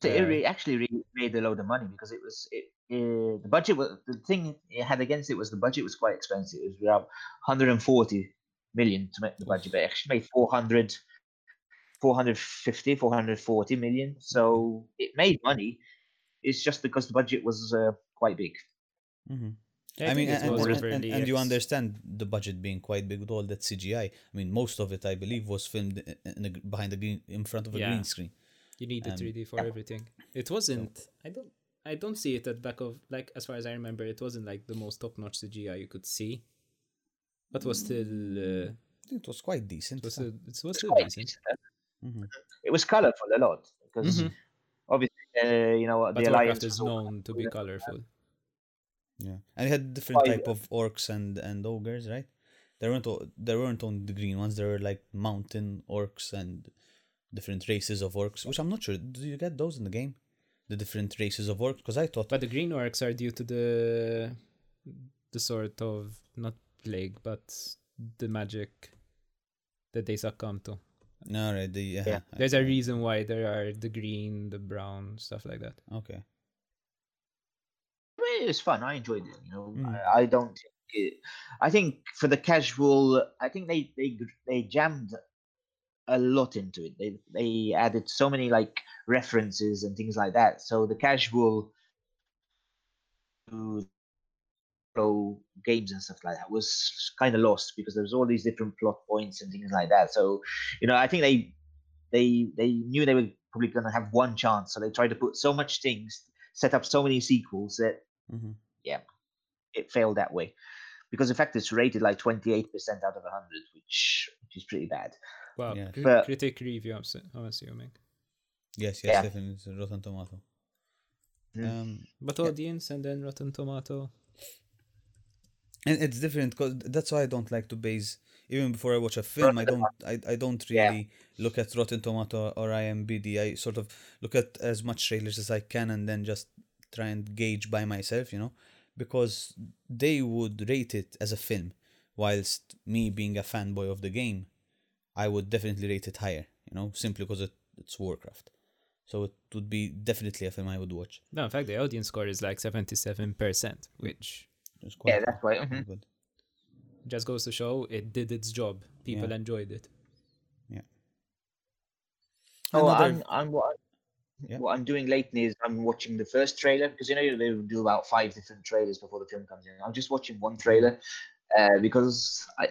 So it re- actually really made a load of money because it was it, uh, the budget was the thing it had against it was the budget was quite expensive. It was around 140 million to make the budget, but it actually made 400, 450, 440 million. So it made money. It's just because the budget was uh, quite big. hmm Yeah, I, mean, and, and, and, and you understand the budget being quite big with all that CGI. I mean, most of it, I believe, was filmed in, in a, behind the green, in front of a Yeah. green screen. You need the Um, 3D for everything. It wasn't. I don't. I don't see it at back of like as far as I remember. It wasn't like the most top-notch CGI you could see, but was still. Uh, it was quite decent. it was, huh? still, it was It's still quite decent. decent. Mhm. It was colorful a lot because Mhm. obviously uh, you know, But the alliance Warcraft is known to be colorful. Yeah, and it had different Oh, yeah. type of orcs and and ogres, right? There weren't o- there weren't only the green ones. There were like mountain orcs and different races of orcs, which I'm not sure. Do you get those in the game? The different races of orcs? Because I thought But the green orcs are due to the the sort of not plague, but the magic that they succumb to. no, right? The yeah, Yeah. There's a reason why there are the green, the brown, stuff like that. okay. Well, it was fun. I enjoyed it. You know, Mm. I, I don't. It, I think for the casual, I think they they they jammed a lot into it. They they added so many like references and things like that. So the casual to pro games and stuff like that was kind of lost because there was all these different plot points and things like that. So you know, I think they they they knew they were probably going to have one chance, so they tried to put so much things, set up so many sequels that hmm it failed that way. Because in fact, it's rated like 28% out of 100, which which is pretty bad. Wow, Yeah. But- critic review, I'm, assu- I'm assuming. Yes, yes, Yeah. definitely. It's a Rotten Tomato. Mm. Um, But Yeah. audience and then Rotten Tomato. and it's different because that's why I don't like to base even before I watch a film. I don't I, I don't Yeah. really look at Rotten Tomato or IMDb. I sort of look at as much trailers as I can and then just try and gauge by myself, you know, because they would rate it as a film, whilst me being a fanboy of the game, I would definitely rate it higher, you know, simply because it, it's Warcraft. So it would be definitely a film I would watch. No, in fact, the audience score is like 77%, which It's quite Yeah, that's right. mhm. good. just goes to show it did its job. People Yeah. enjoyed it. Yeah. Oh, Another- I'm, I'm what, I'm- Yeah. what I'm doing lately is I'm watching the first trailer because you know they do about five different trailers before the film comes in. I'm just watching one trailer uh, because I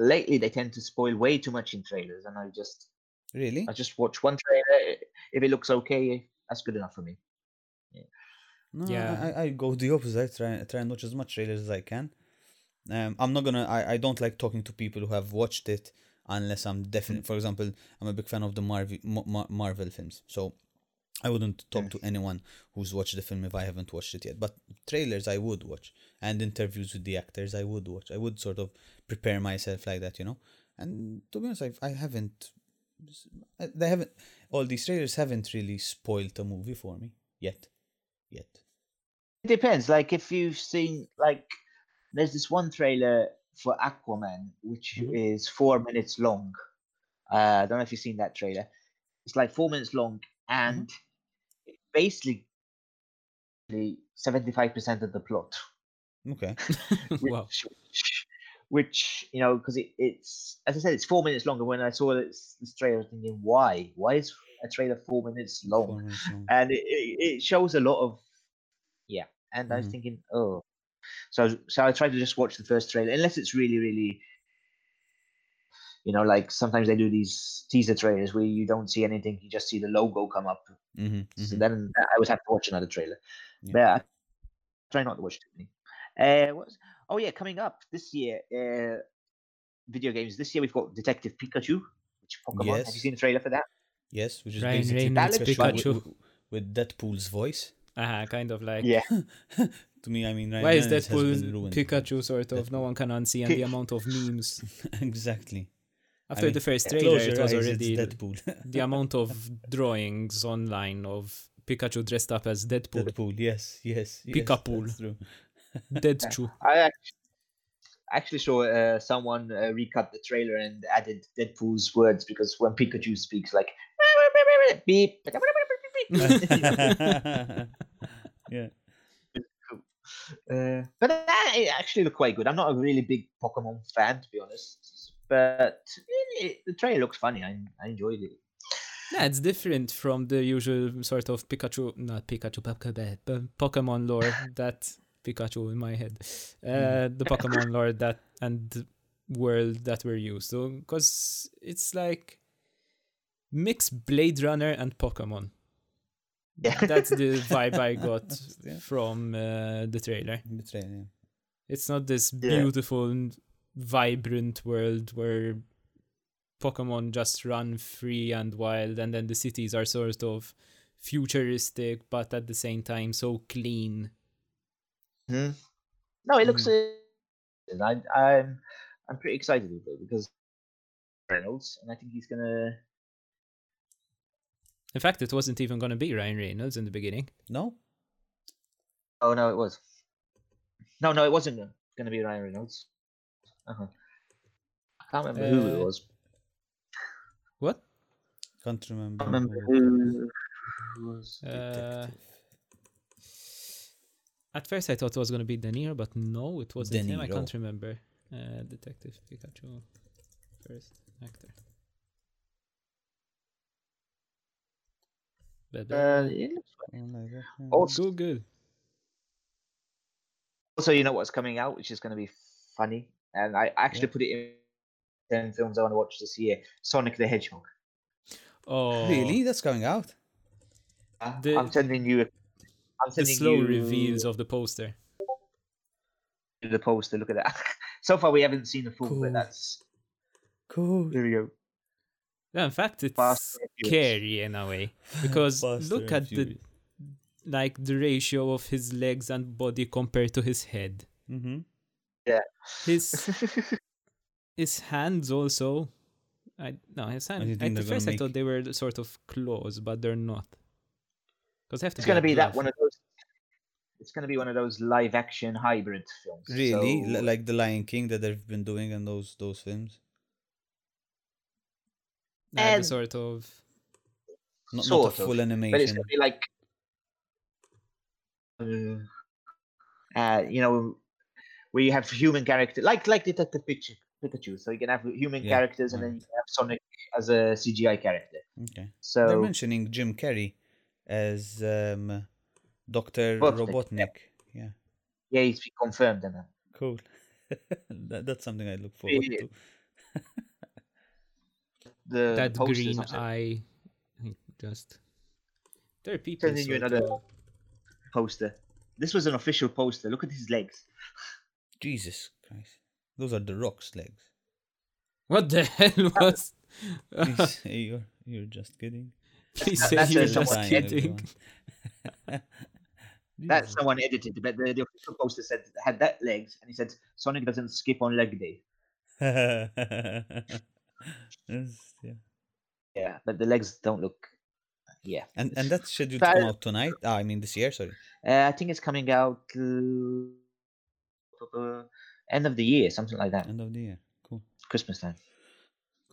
lately they tend to spoil way too much in trailers, and I just Really? I just watch one trailer. If it looks okay, that's good enough for me. No, Yeah. I, I go the opposite. I try, try and watch as much trailers as I can. Um, I'm not gonna. I, I don't like talking to people who have watched it unless I'm definite. For example, I'm a big fan of the Marvel Mar- Marvel films, so I wouldn't talk Mm. to anyone who's watched the film if I haven't watched it yet. But trailers I would watch, and interviews with the actors I would watch. I would sort of prepare myself like that, you know. And to be honest, I I haven't. They haven't. All these trailers haven't really spoiled the movie for me yet. Yet. It depends. Like if you've seen like there's this one trailer for Aquaman which Mhm. is four minutes long. Uh, I don't know if you've seen that trailer. It's like four minutes long and it basically seventy five percent of the plot. Okay. Which, wow. which, which you know because it, it's as I said it's four minutes long. And when I saw this, this trailer, I was thinking why? Why is a trailer four minutes long? Four minutes long. and it, it, it shows a lot of yeah and i was Mhm. thinking oh so so i tried to just watch the first trailer unless it's really really you know like sometimes they do these teaser trailers where you don't see anything you just see the logo come up Mm-hmm, so then i would have to watch another trailer Yeah. but I try not to watch too many uh what's oh yeah coming up this year uh video games this year we've got detective pikachu which pokemon have you seen the trailer for that Yes, which is Ryan basically Reynolds Pikachu Pikachu. with, with Deadpool's voice. Uh-huh, kind of like. yeah to me, I mean, Ryan Why is Reynolds has Deadpool. Pikachu sort of? No one can unsee, and the amount of memes. exactly. After mean, the first trailer, it was already Deadpool. the amount of drawings online of Pikachu dressed up as Deadpool. Deadpool, yes, yes. yes Pikapool. that's true. I actually, actually saw uh, someone uh, recut the trailer and added Deadpool's words because when Pikachu speaks, like beep, yeah. uh, but that actually looked quite good. I'm not a really big Pokemon fan, to be honest, but it, it- the trailer looks funny. I, I enjoyed it. Yeah, it's different from the usual sort of Pikachu, not Pikachu, but Pokemon lore that Pikachu in my head, uh, the Pokemon lore that and world that we're used to, because it's like mix Blade Runner and Pokemon. Yeah. That's the vibe I got Yeah. from uh, the trailer. The trailer, yeah. It's not this beautiful, n- vibrant world where Pokemon just run free and wild, and then the cities are sort of futuristic, but at the same time so clean. Hmm? No, it looks. Uh, I, I'm I'm pretty excited with it because Reynolds, and I think he's gonna. In fact, it wasn't even going to be Ryan Reynolds in the beginning. No? Oh no, it was. No, no, it wasn't going to be Ryan Reynolds. Uh-huh. I can't remember who it Uh, was. What? Can't remember. I can't remember who- who was. Uh, at first, I thought it was going to be De Niro, but no, it wasn't De him. I can't remember. Uh, Detective Pikachu, first actor. Better. Uh, it looks fine. Something like that, yeah. Also, Google. also, you know what's coming out, which is going to be funny, and I actually put it in ten films I want to watch this year. Sonic the Hedgehog. Oh, Really? That's going out? Uh, The- I'm sending you. I'm The sending slow you reveals of the poster. the poster. Look at that. so far, we haven't seen the full, Cool. but that's Cool. here we go. Yeah, in fact, it's Fast and Furious. scary in a way because look at the like the ratio of his legs and body compared to his head. Mm-hmm. His his hands also. I no his do you hand. think At they're first, gonna I thought they were the sort of claws, but they're not. Because they have to it's going to be that one of those. It's going to be one of those live action hybrid films. Really? L- like the Lion King that they've been doing in those those films? Yeah, the and- sort of. Not, not a Sort of, full but it's animation. going to be like. Uh, uh, you know, where you have human character, like like Detective Pikachu. Pikachu. So you can have human Yeah, characters, and then you have Sonic as a CGI character. Okay. They're So mentioning Jim Carrey as um, Doctor Robotnik, Robotnik. Yeah. yeah, he's been confirmed in that. Cool. that, that's something I look forward Yeah. to. The that green eye. Just. There are people. Sending you sort another- of- poster. This was an official poster. Look at his legs. Jesus Christ. Those are the Rock's legs. What the hell was? Please say you're, you're just kidding. Please say that's you're a just somewhat kidding. everyone. That Jesus. someone edited, but the, the official poster said had that legs, and he said Sonic doesn't skip on leg day. Yes, yeah. Yeah, but the legs don't look. Yeah, And and that's scheduled to come out tonight. Ah, I mean this year. Sorry. uh, I think it's coming out uh, end of the year, something like that, End of the year. Cool. Christmas time.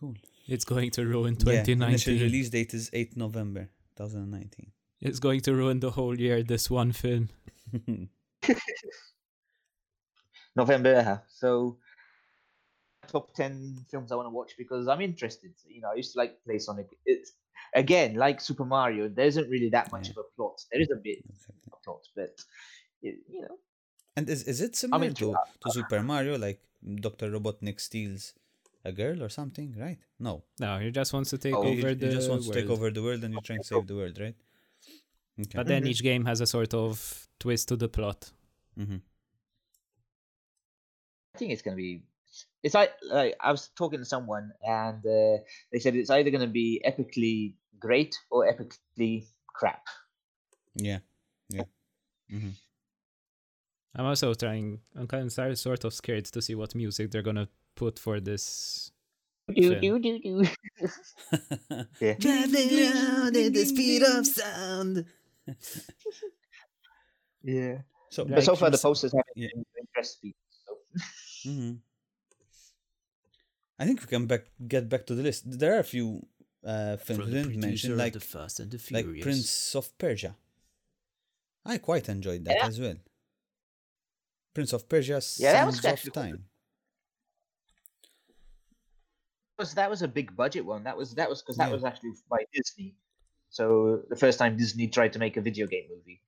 Cool. It's going to ruin Yeah, initial 2019. release date is 8 November 2019. It's going to ruin the whole year. This one film. November. uh, So top ten films I want to watch because I'm interested. You know, I used to like play Sonic. It's again like Super Mario. There isn't really that much Yeah. of a plot. There is a bit exactly. of plot, but it, you know, And is, is it similar into to, to Super Mario? Like Dr. Robotnik steals a girl or something, right? No. No, he just wants to take Oh, He- over he, the just wants to take world. over the world and you're trying to save the world, right? Okay. But then Mhm. each game has a sort of twist to the plot. hmm I think it's gonna be. It's like like I was talking to someone and uh, they said it's either gonna be epically great or epically crap. Yeah. Yeah. hmm I'm also trying. I'm kind of start- sort of scared to see what music they're gonna put for this. Do do do do. Yeah. Traveling around at the speed of sound. Yeah. So, But so far the posters haven't Yeah. impressed people. So. hmm I think we can back get back to the list. There are a few uh, films we didn't mention, like Fast and the like Prince of Persia. I quite enjoyed that Yeah. as well. Prince of Persia: Yeah, that was Sands of actually quite Time. was that was a big budget one. That was that was because that Yeah. was actually by Disney. So the first time Disney tried to make a video game movie,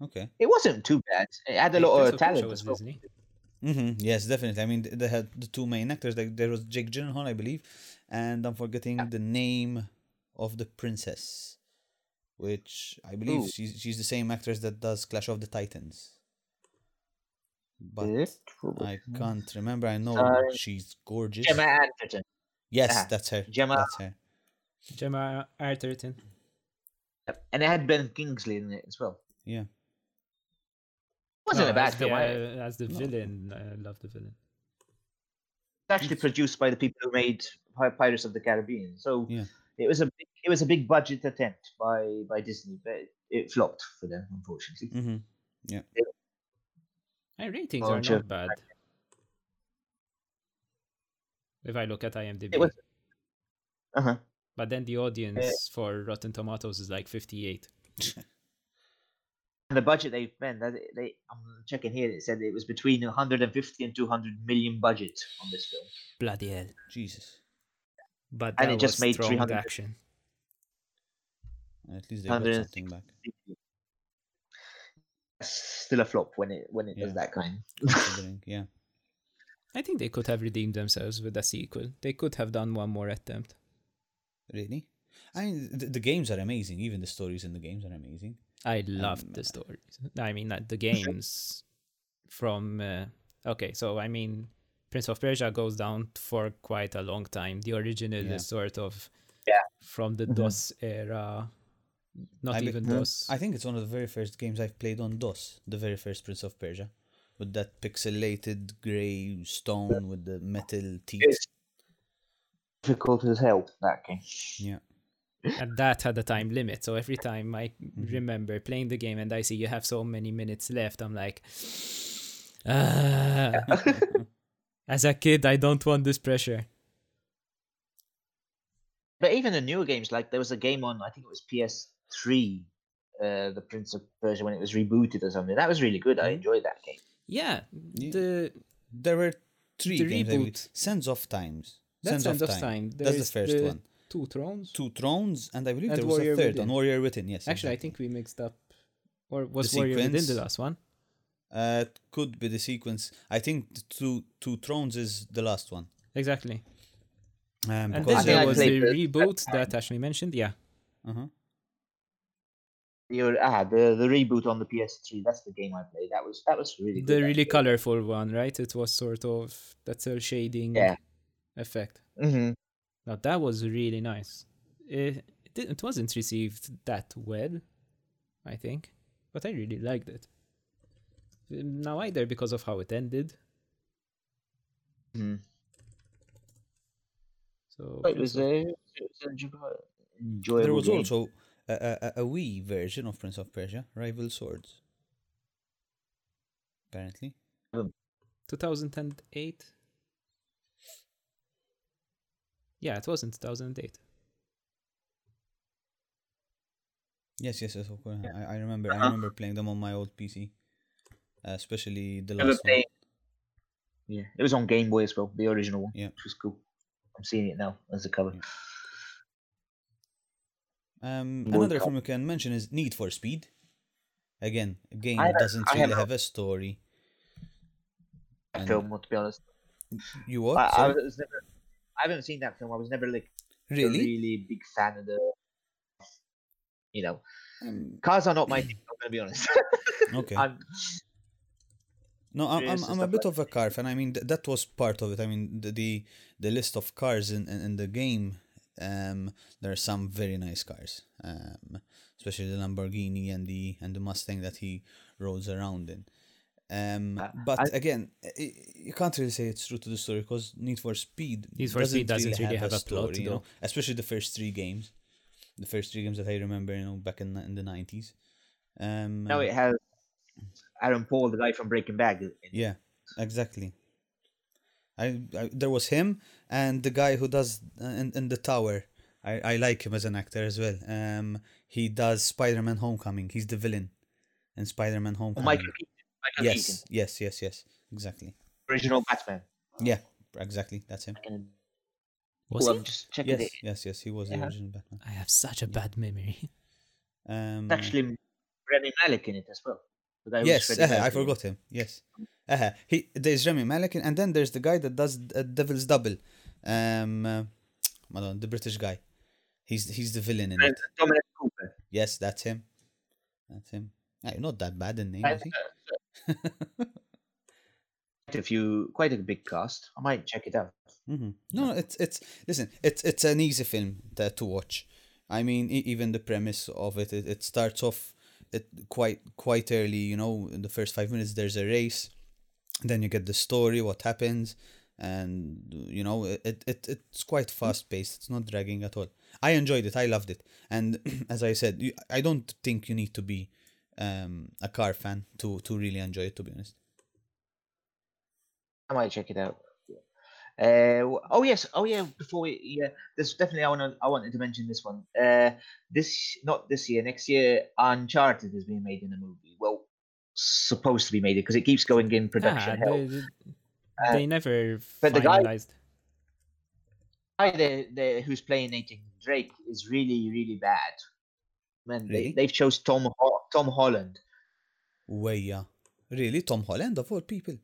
Okay. it wasn't too bad. It had a lot Prince of of talent was as well. Disney. hmm Yes, definitely. I mean, they had the two main actors. Like there was Jake Gyllenhaal, I believe, and I'm forgetting the name of the princess, which I believe Ooh. she's she's the same actress that does Clash of the Titans. But Is it? I can't remember. I know Uh, she's gorgeous. Gemma Arterton. yes, ah, that's her. Gemma- That's her. Gemma Arterton. And it had Ben Kingsley in it as well. Yeah. wasn't No, a bad as the, film. I- uh, as the No. villain, I love the villain. It's actually produced by the people who made Pirates of the Caribbean. So Yeah. it was a big, it was a big budget attempt by by Disney, but it flopped for them, unfortunately. Mm-hmm. My ratings are sure. not bad. If I look at IMDb. Was. Uh huh. But then the audience for Rotten Tomatoes is like 58. And the budget they spent, that they I'm checking here. It said it was between 150 and 200 million budget on this film. Bloody hell. Jesus. But And that it just made 300 action. At least they got something back. Still a flop when it when it Yeah. does that kind. Yeah. I think they could have redeemed themselves with a sequel. They could have done one more attempt. Really? I mean, the, the games are amazing. Even the stories in the games are amazing. I loved Um, the stories. I mean, the games from. Uh, okay, so I mean, Prince of Persia goes down for quite a long time. The original Yeah. is sort of Yeah. from the Mhm. DOS era. Not I even Mhm. DOS. I think it's one of the very first games I've played on DOS. The very first Prince of Persia, with that pixelated grey stone with the metal teeth. It's difficult as hell that game. Yeah. and that had a time limit. So every time I Mhm. remember playing the game and I see you have so many minutes left, I'm like, ah. as a kid, I don't want this pressure. But even the newer games, like there was a game on, I think it was PS3, uh, the Prince of Persia when it was rebooted or something. That was really good. I Mhm. enjoyed that game. Yeah, Yeah. the There were three The games. I believe. reboot. Sands of Times. that's Sands End of Time. That's the There's first one. Two Thrones. Two Thrones, and I believe And there was Warrior a third Within. one, Warrior Within. Yes. Actually, I think we mixed up. Or was The Warrior Within the last one? Uh, it could be the sequence. I think the two Two Thrones is the last one. Exactly. Um, And because then there I was the the reboot that Ashley mentioned. Yeah, uh-huh. The, ah, the the reboot on the PS3. That's the game I played. That was that was really good. the that really colorful one, right? It was sort of that cell shading Yeah. effect. hmm Now that was really nice. It, it, didn't- it wasn't received that well, I think, but I really liked it. Um, Now either because of how it ended, hmm so It was a it was an enjoy- enjoyable. There was game. also a, a, a- a Wii version of Prince of Persia, Rival Swords. Apparently. 2008. Yeah, it was in 2008. Yes, yes, yes. Of course. I, I remember. I Uh-huh. remember playing them on my old PC, uh, especially the last one. Yeah, it was on Game Boy as well, the original one. Yeah. which was cool. I'm seeing it now as a cover. Yeah. Um, another Cup. film we can mention is Need for Speed. Again, a game that doesn't I really haven't- have a story. That And- film, to be honest. You what? I, I was never. I haven't seen that film. I was never like a really? really big fan of the. You know, Um, cars are not my thing. I'm gonna be honest. okay. I'm, No, I'm, I'm, I'm a bit like of a car fan. I mean, th- that was part of it. I mean, the the, the list of cars in, in, in the game, um, there are some very nice cars, um, especially the Lamborghini and the and the Mustang that he rolls around in. Um, Uh, but I- again, i you can't really say it's true to the story because Need for Speed Need for Speed doesn't really have a plot, story, you know, though. especially the first three games, the first three games that I remember, you know, back in the- in the nineties. Um, now it has Aaron Paul, the guy from Breaking Bad. yeah, exactly. I, I there was him and the guy who does uh, in in the tower. I, I like him as an actor as well. Um, he does Spider-Man: Homecoming. He's the villain in Spider-Man: Oh, Homecoming. Michael Keaton. Michael yes, Keaton, yes, yes, yes. Exactly. original Batman. Yeah, exactly. That's him. Was oh, he? I'm just checking Yes, it. yes, yes. He was the original Batman. I have such a bad memory. Um, It's actually Rami Malek in it as well. The guy who's yes, Freddie uh-huh, I forgot him. Yes, uh-huh. he there's Rami Malek and then there's the guy that does uh, Devil's Double. Um, uh, the British guy. He's he's the villain in it. Dominic Cooper. Yes, that's him. That's him. Not that bad in name, is he? uh, quite a few, quite a big cast. I might check it out. hmm No, it's it's listen, it's it's an easy film to, to watch. I mean, even the premise of it, it, it starts off it quite quite early. You know, in the first five minutes, there's a race. Then you get the story, what happens, and you know, it, it it's quite fast paced. It's not dragging at all. I enjoyed it. I loved it. And as I said, you, I don't think you need to be um, a car fan to to really enjoy it. To be honest. I might check it out. Uh, oh yes, oh yeah. Before we, yeah, there's definitely I want I wanted to mention this one. Uh, this not this year, next year, Uncharted is being made in a movie. Well, supposed to be made because it keeps going in production. Ah, hell. they, they- Uh, they never but the guy- finalized. guy there, there who's playing Nathan Drake is really really bad. Man, Really? they, they've chose Tom Tom Holland. Way, yeah. Really, Tom Holland of all people.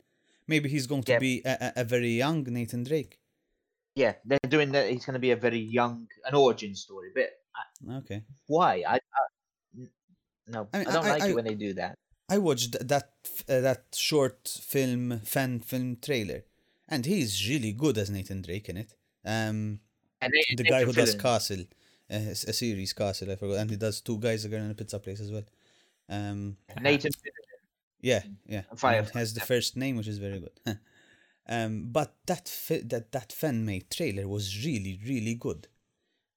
Maybe he's going to Yeah. be a, a, a very young Nathan Drake. Yeah, they're doing that. He's going to be a very young, an origin story. But uh, Okay. why? I no, I I, don't I- like I- it when they do that. I watched that uh, that short film fan film trailer, and he's really good as Nathan Drake in it. Um, And they, the they guy who fill does. Castle, uh, s- a series Castle, I forgot, and he does two guys, a girl, and a pizza place as well. Um, Nathan. yeah, yeah, Fire- has the first name, which is very good. um, but that fi- that that fan made trailer was really really good.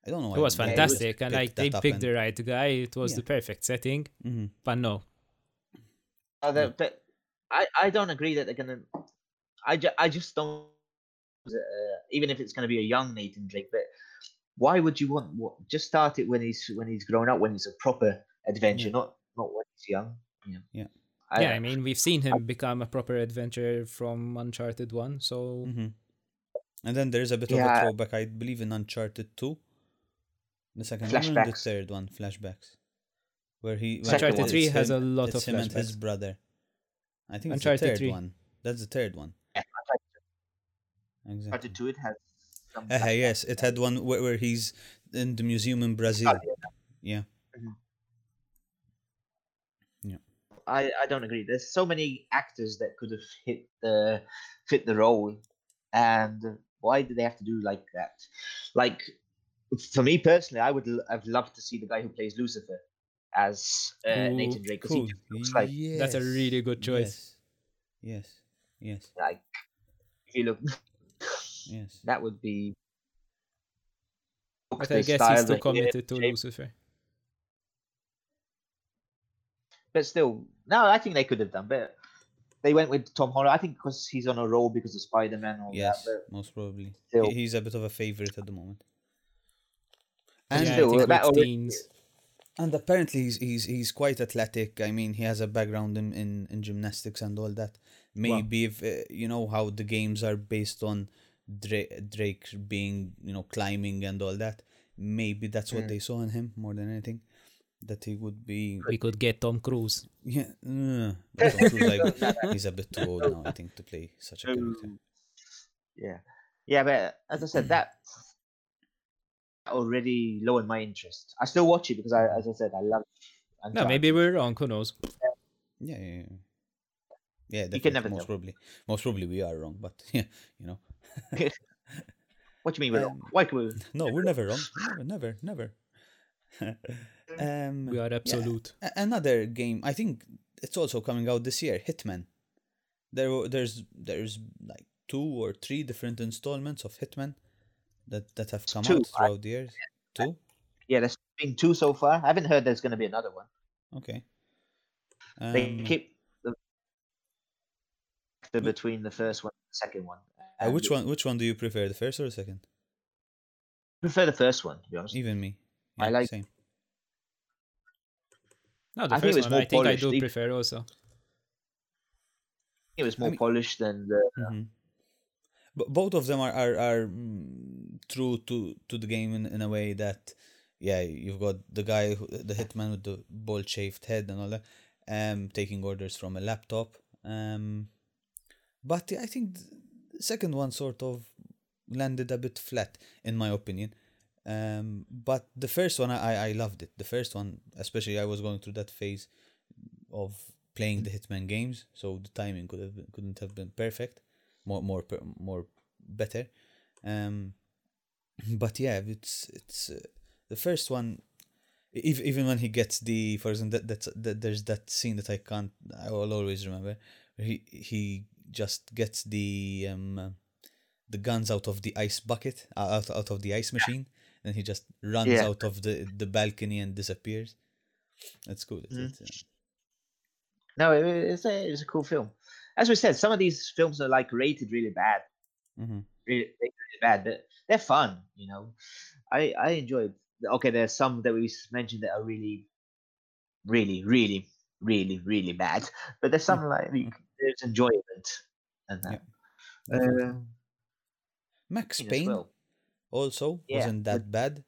I don't know. It was fantastic, and like they picked and- the right guy. It was Yeah. the perfect setting, Mhm. but no, The- but I, I don't agree that they're gonna. I, ju- I just don't. Uh, even if it's gonna be a young Nathan Drake, but why would you want? What, just start it when he's when he's grown up, when it's a proper adventure, Yeah. not not when he's young. Yeah. Yeah. I, yeah, I mean we've seen him become a proper adventure from Uncharted One, so hmm And then there's a bit of a throwback, I believe, in Uncharted 2. The second one and the third one, flashbacks. Where he when Uncharted one. Three it's has a lot it's of him and his brother. I think it's Uncharted the third 3. one. That's the third one. Yeah, Exactly. Uncharted Two, it has. Some Uh, flashbacks. yes, it had one where, where he's in the museum in Brazil. Yeah. Yeah. I, I don't agree. There's so many actors that could have hit the fit the role, and why do they have to do like that? Like for me personally, I would l- I've loved to see the guy who plays Lucifer as uh, Ooh, Nathan Drake because Cool. he looks like That's a really good choice. Yes. Yes. Yes. like if you look Yes. that would be. but I guess he's the too hair, committed to shape, Lucifer. But still, no, I think they could have done. better. they went with Tom Holland. I think because he's on a roll because of Spider Man. All Yes. that. Most probably. Still. He's a bit of a favorite at the moment. And yeah, still, I think that with already- teens. And apparently he's he's he's quite athletic. I mean, he has a background in in, in gymnastics and all that. Maybe if uh, you know how the games are based on Drake, Drake being you know climbing and all that. Maybe that's what Mm. they saw in him more than anything. That he would be We could get Tom Cruise. yeah. Uh, Tom Cruise, like, he's a bit too old now, I think, to play such a character. Um, yeah, yeah, but as I said, that already lowered my interest. I still watch it because I, as I said, I love. No, Uncharted. maybe we're wrong. Who knows? Yeah, yeah, yeah. Yeah, You can never most tell. probably, most probably we are wrong, but yeah, you know. What do you mean? we're wrong? Um, Why can we? No, we're never wrong. Never, never, never. um, We are absolute. a- another game. I think it's also coming out this year. Hitman. There, there's, there's like two or three different installments of Hitman that that have come Two, out I- throughout the years. Two. Yeah, there's been two so far. I haven't heard there's going to be another one. Okay. They Um, keep the, the between the first one and the second one. uh, which one? Which one do you prefer, the first or the second? I prefer the first one, to be honest. Even me. I Yeah, like- Same. No, the I first one I think I do prefer also. It was more mean- polished than the. Mhm. But both of them are are, are mm, true to to the game in, in a way that yeah you've got the guy who, the hitman with the bald shaved head and all that um taking orders from a laptop um but I think the second one sort of landed a bit flat in my opinion um but the first one I I- loved it. The first one especially I was going through that phase of playing the hitman games so the timing could have been, couldn't have been perfect more more more better um but yeah it's it's uh, the first one, even even when he gets the, for example, that, that's that there's that scene that I can't, I will always remember. Where he he just gets the um, the guns out of the ice bucket, uh, out out of the ice machine, and he just runs Yeah. out of the the balcony and disappears. That's cool. It's, uh, No, it, it's a it's a cool film. As we said, some of these films are like rated really bad, mm-hmm. really, rated really bad, but they're fun. You know, I I enjoyed. Okay, there's some that we mentioned that are really, really, really, really, really bad, but there's some like there's enjoyment and that. Uh, Max Payne well. also Yeah, wasn't that bad.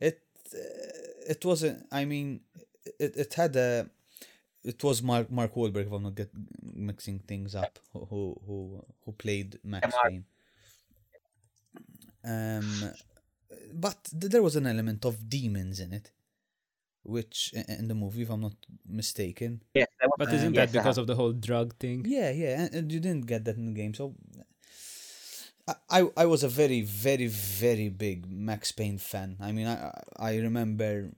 It uh, it wasn't. I mean, it it had a. It was Mark Mark Wahlberg, if I'm not get mixing things up, who who who, who played Max Mark. Payne. Um, but th- there was an element of demons in it, which in the movie, if I'm not mistaken. Yes, that was, But Um, isn't yes, that because of the whole drug thing? Yeah, yeah, and, and you didn't get that in the game, so I, I I was a very, very, very big Max Payne fan. I mean, I I I remember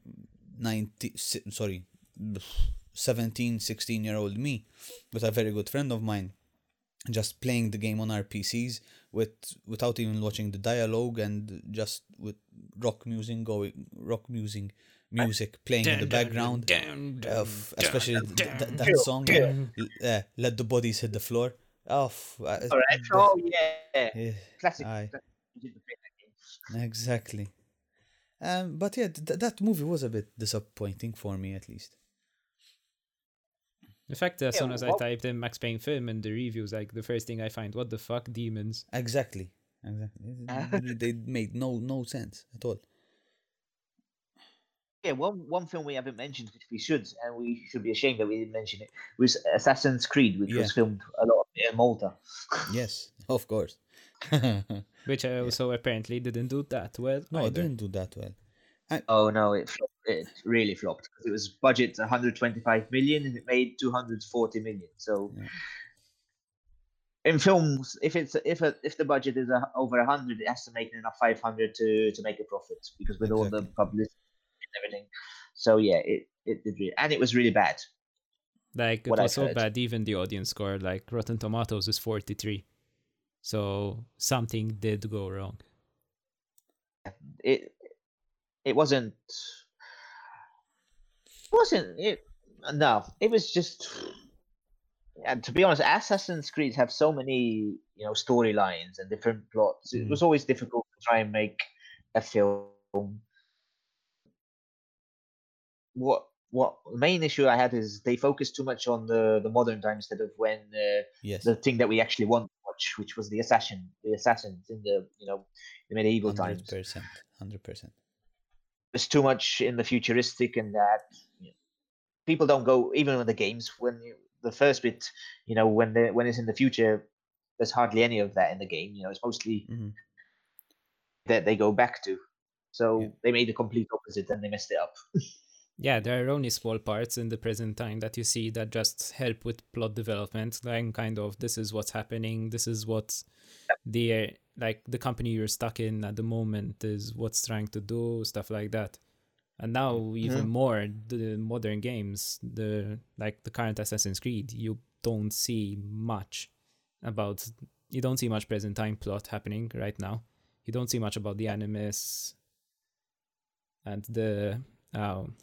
ninety sorry, 17, 16 year old me with a very good friend of mine, just playing the game on our PCs with without even watching the dialogue and just with rock music going, rock music, music playing in the background of especially th- th- th- that song uh, let the bodies hit the floor oh f- uh, All right. the- Oh yeah, yeah, classic. aye. classic- you didn't play that game. exactly um but yeah th- that movie was a bit disappointing for me at least In fact, as Yeah, soon as I typed in Max Payne film and the reviews, like the first thing I find, what the fuck, demons? exactly exactly they, uh-huh. they made no no sense at all Yeah, one one film we haven't mentioned, which we should, and we should be ashamed that we didn't mention it, was Assassin's Creed, which was filmed a lot in Malta. yes of course Which I also apparently didn't do that well. No, it either. didn't do that well Oh no, it flopped, it really flopped because it was budget 125 million and it made 240 million. So Yeah. in films, if it's if a, if the budget is a, over 100, it has to make enough 500 to to make a profit because with all the Exactly. publicity and everything. So yeah, it it did really, and it was really bad. Like it what was so bad, even the audience score, like Rotten Tomatoes, is forty three. So something did go wrong. It it wasn't wasn't it no it was just and to be honest assassin's creed have so many you know storylines and different plots it Mm. was always difficult to try and make a film. What what the main issue i had is they focused too much on the the modern time instead of when uh, yes. the thing that we actually want to watch which was the assassin the assassins in the you know the medieval times. 100% 100% there's too much in the futuristic and that you know, people don't go even with the games when you, the first bit you know when the when it's in the future there's hardly any of that in the game you know it's mostly Mhm. that they go back to so Yeah. they made the complete opposite and they messed it up Yeah, there are only small parts in the present time that you see that just help with plot development. Like kind of this is what's happening, this is what the like the company you're stuck in at the moment is what's trying to do, stuff like that. And now even more the modern games, the like the current Assassin's Creed, you don't see much about you don't see much present time plot happening right now. You don't see much about the animus and the um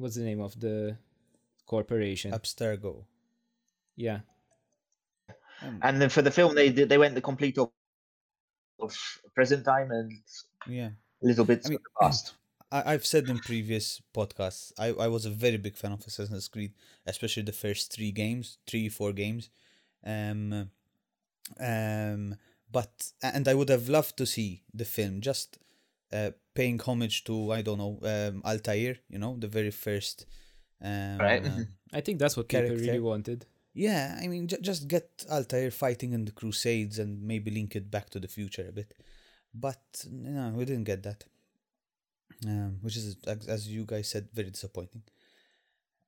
what's the name of the corporation? abstergo yeah. Um, and then for the film they they went the complete op- of present time and yeah a little bit I mean, the past I, I've said in previous podcasts, I, I was a very big fan of Assassin's Creed, especially the first three games, three, four games. Um, um, but, and I would have loved to see the film just uh, paying homage to, I don't know, um, Altair, you know, the very first. Um, Right. uh, I think that's what people really wanted. yeah, I mean, j- just get Altair fighting in the Crusades and maybe link it back to the future a bit. But, no, we didn't get that um, which is as as you guys said very disappointing.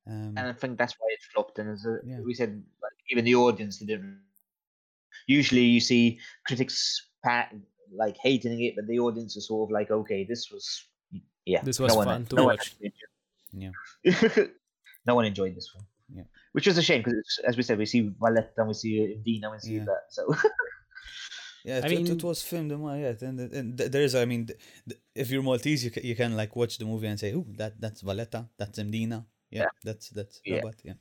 Um, and I think that's why it flopped. And as a, Yeah. we said, like, even the audience didn't. Usually, you see critics pat, like hating it, but the audience is sort of like, okay, this was Yeah, This was no one, fun to no watch. actually Yeah. no one enjoyed this one. Yeah. which is a shame because, as we said, we see Valletta, and we see uh, Dina, and we see Yeah. that. So Yeah, I it, it- it, was filmed in my yeah, and, and there is I mean, th- th- if you're Maltese, you can, you can like watch the movie and say, "Oh, that that's Valletta, that's Mdina, yeah, Yeah. that's that's Yeah. Rabat, yeah."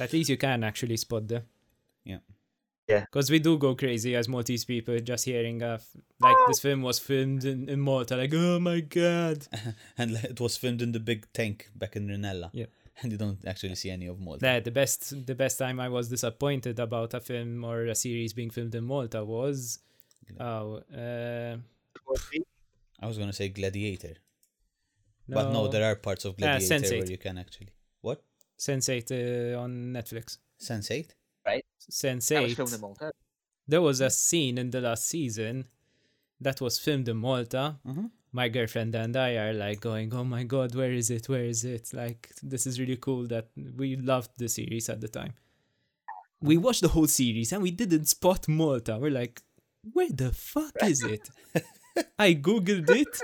At least you can actually spot the. Yeah. Yeah. Because we do go crazy as Maltese people just hearing of like this film was filmed in, in Malta, like oh my god. and it was filmed in the big tank back in Rinella. Yeah. and you don't actually see any of Malta. Yeah, the best the best time I was disappointed about a film or a series being filmed in Malta was oh uh I was gonna say Gladiator, but no, there are parts of Gladiator Sense8. where you can actually what Sense8 uh, on Netflix. Sense Eight. that was in. There was a scene in the last season that was filmed in Malta. Mhm. My girlfriend and I are like going, "Oh my god, where is it? Where is it?" Like this is really cool that we loved the series at the time. We watched the whole series and we didn't spot Malta. We're like, "Where the fuck is it?" I googled it.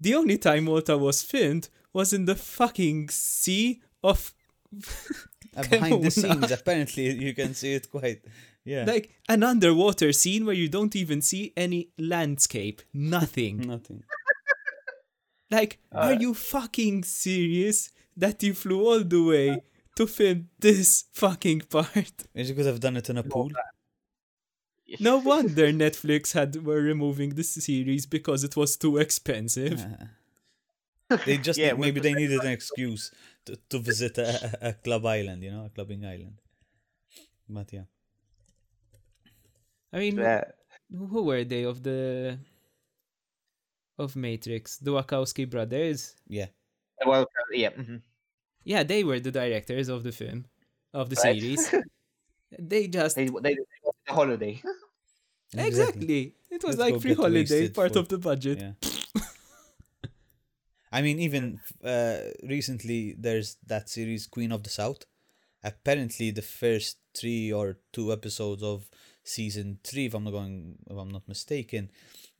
The only time Malta was filmed was in the fucking sea of behind the scenes, apparently you can see it quite. Yeah, like an underwater scene where you don't even see any landscape, nothing. nothing. like, are you fucking serious that you flew all the way to film this fucking part? Is it because I've done it in a pool? No wonder Netflix had were removing this series because it was too expensive. They just Yeah, maybe they needed an excuse to, to visit a, a, a club island, you know, a clubbing island. But yeah, I mean, Yeah. who were they of the of Matrix? The Wachowski brothers. yeah. Well, yeah. mhm. Yeah, they were the directors of the film, of the Right. series. they just They, they, they wanted holiday. exactly. It was Let's like free holiday, part for- of the budget. Yeah. I mean, even uh, recently, there's that series Queen of the South. Apparently, the first three or two episodes of season three, if I'm not going, if I'm not mistaken,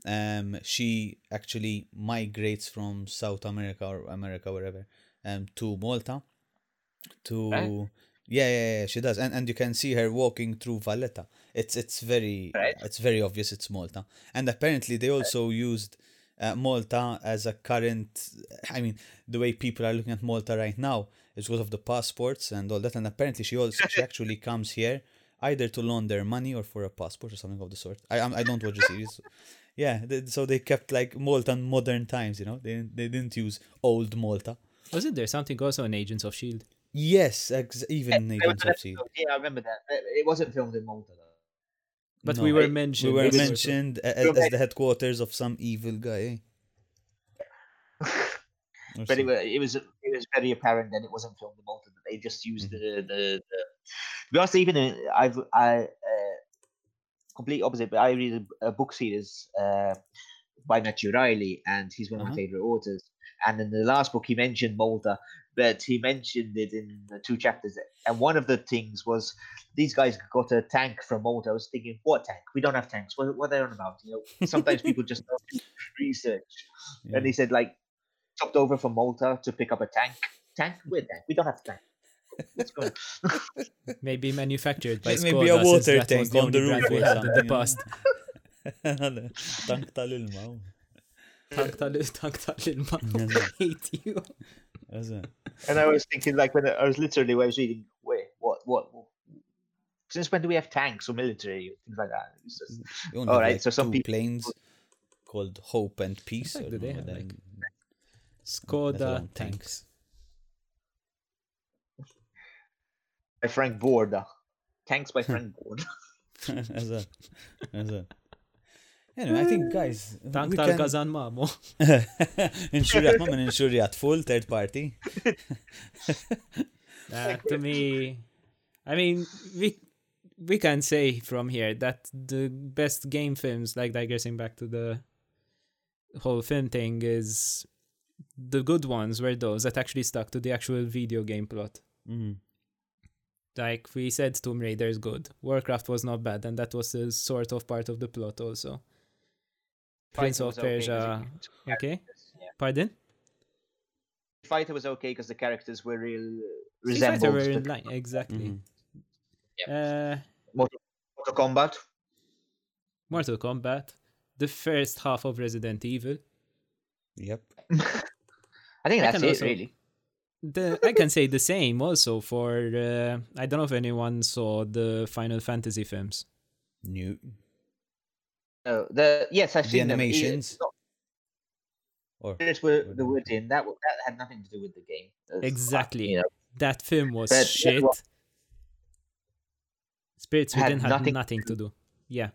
um, she actually migrates from South America or America, wherever, um, to Malta. To Right. yeah, yeah, yeah, she does, and and you can see her walking through Valletta. It's it's very Right. it's very obvious it's Malta, and apparently they also used uh, Malta as a current. I mean, the way people are looking at Malta right now is because of the passports and all that. And apparently, she also she actually comes here either to launder money or for a passport or something of the sort. I I'm- don't watch the series. Yeah, they, so they kept like Malta in modern times. You know, they they didn't use old Malta. Wasn't there something also in Agents of Shield? Yes, ex- even There was Agents an of Shield. Yeah, I remember that. It it wasn't filmed in Malta though. But No, we were mentioned. We were mentioned as, as the headquarters of some evil guy. eh? But it was, it was it was very apparent that it wasn't filmed in Malta. That they just used the, the the. To be honest, even in, I've I uh, complete opposite. But I read a, a book series uh, by Matthew Reilly, and he's one of Uh-huh. my favorite authors. And in the last book, he mentioned Malta, but he mentioned it in the two chapters. And one of the things was these guys got a tank from Malta. I was thinking, what tank? We don't have tanks. What, what are they on about? You know, sometimes people just don't research. yeah. And he said, like, chopped over from Malta to pick up a tank. Tank? We're tank. We don't have a tank. What's going on? Maybe manufactured by Maybe a water tank the on the roof we or had in the something, you know? past. Tank tal-ilma. Tank tal- tank tal-ilma. Yeah. hate you. That's it. And I was thinking, like, when I I was literally, when I was reading, wait, what, what, what? Since when do we have tanks or military? Things like that. It's just, We only All have, right, like, so some people- planes called Hope and Peace. fact, or do they have, then- like, Skoda alone tanks. by Frank Borda. Tanks by Frank Borda. That's it. That's it. Anyway, I think, guys, Tank we tal-Kazan Mamo. inxurjat, ma minn inxurjat full, third party. Uh, to me, I mean, we we can say from here that the best game films, like digressing back to the whole film thing, is the good ones were those that actually stuck to the actual video game plot. Mm. Like we said, Tomb Raider is good. Warcraft was not bad, and that was a sort of part of the plot also. Prince Fighting of was okay 'cause Persia, you- okay? Yeah. Pardon? Fighter was okay because the characters were real Street Fighter resembled. were in line, exactly. Mhm. Uh, Mortal, Mortal Kombat. Mortal Kombat, the first half of Resident Evil. Yep. I think that's can it, also- really. The I can say the same also for uh, I don't know if anyone saw the Final Fantasy films. New. No, the yes, I've The seen them. animations? It's not- Or spirits were the word in that. That had nothing to do with the game. It's, Exactly. You know, That film was But- shit. Spirits Had Within had nothing nothing, to to do. Yeah.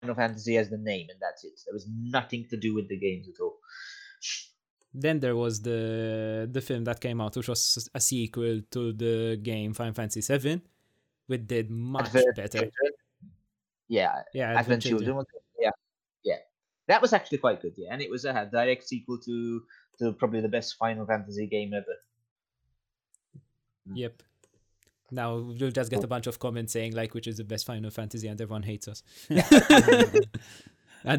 Final Fantasy has the name, and that's it. There was nothing to do with the games at all. Then there was the the film that came out, which was a sequel to the game Final Fantasy VII, which did much Advent better. Children. Yeah, Yeah, Advent Advent Children. Yeah, yeah. That was actually quite good. Yeah, and it was a direct sequel to to probably the best Final Fantasy game ever. Yep. Now we'll just get a bunch of comments saying like which is the best Final Fantasy and everyone hates us. and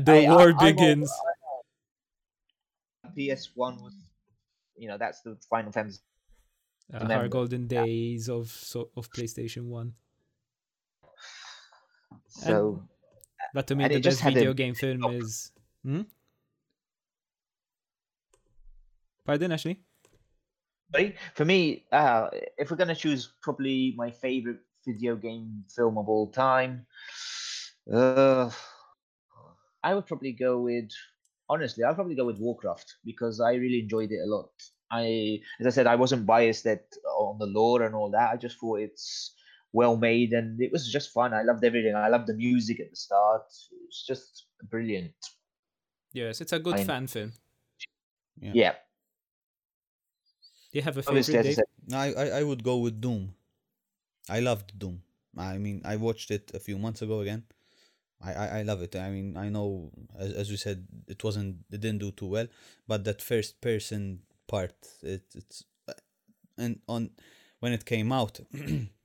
the I- I- war all- begins. PS One was, you know, that's the Final Fantasy. Uh, our golden days of so, of PlayStation One. So But to me, the best had a video game film is. Hmm? Pardon, Ashley? But for me, uh, if we're gonna choose probably my favorite video game film of all time, uh, I would probably go with. Honestly, I'll probably go with Warcraft because I really enjoyed it a lot. I, as I said, I wasn't biased that on the lore and all that. I just thought it's well made and it was just fun. I loved everything. I loved the music at the start. It's just brilliant. Yes, it's a good I- fan film. Yeah. Yeah, Do you have a favorite? as I said, I, I I would go with Doom. I loved Doom. I mean, I watched it a few months ago again. I, I, I love it. I mean, I know as as we said, it wasn't it didn't do too well, but that first person part, it it's and on when it came out,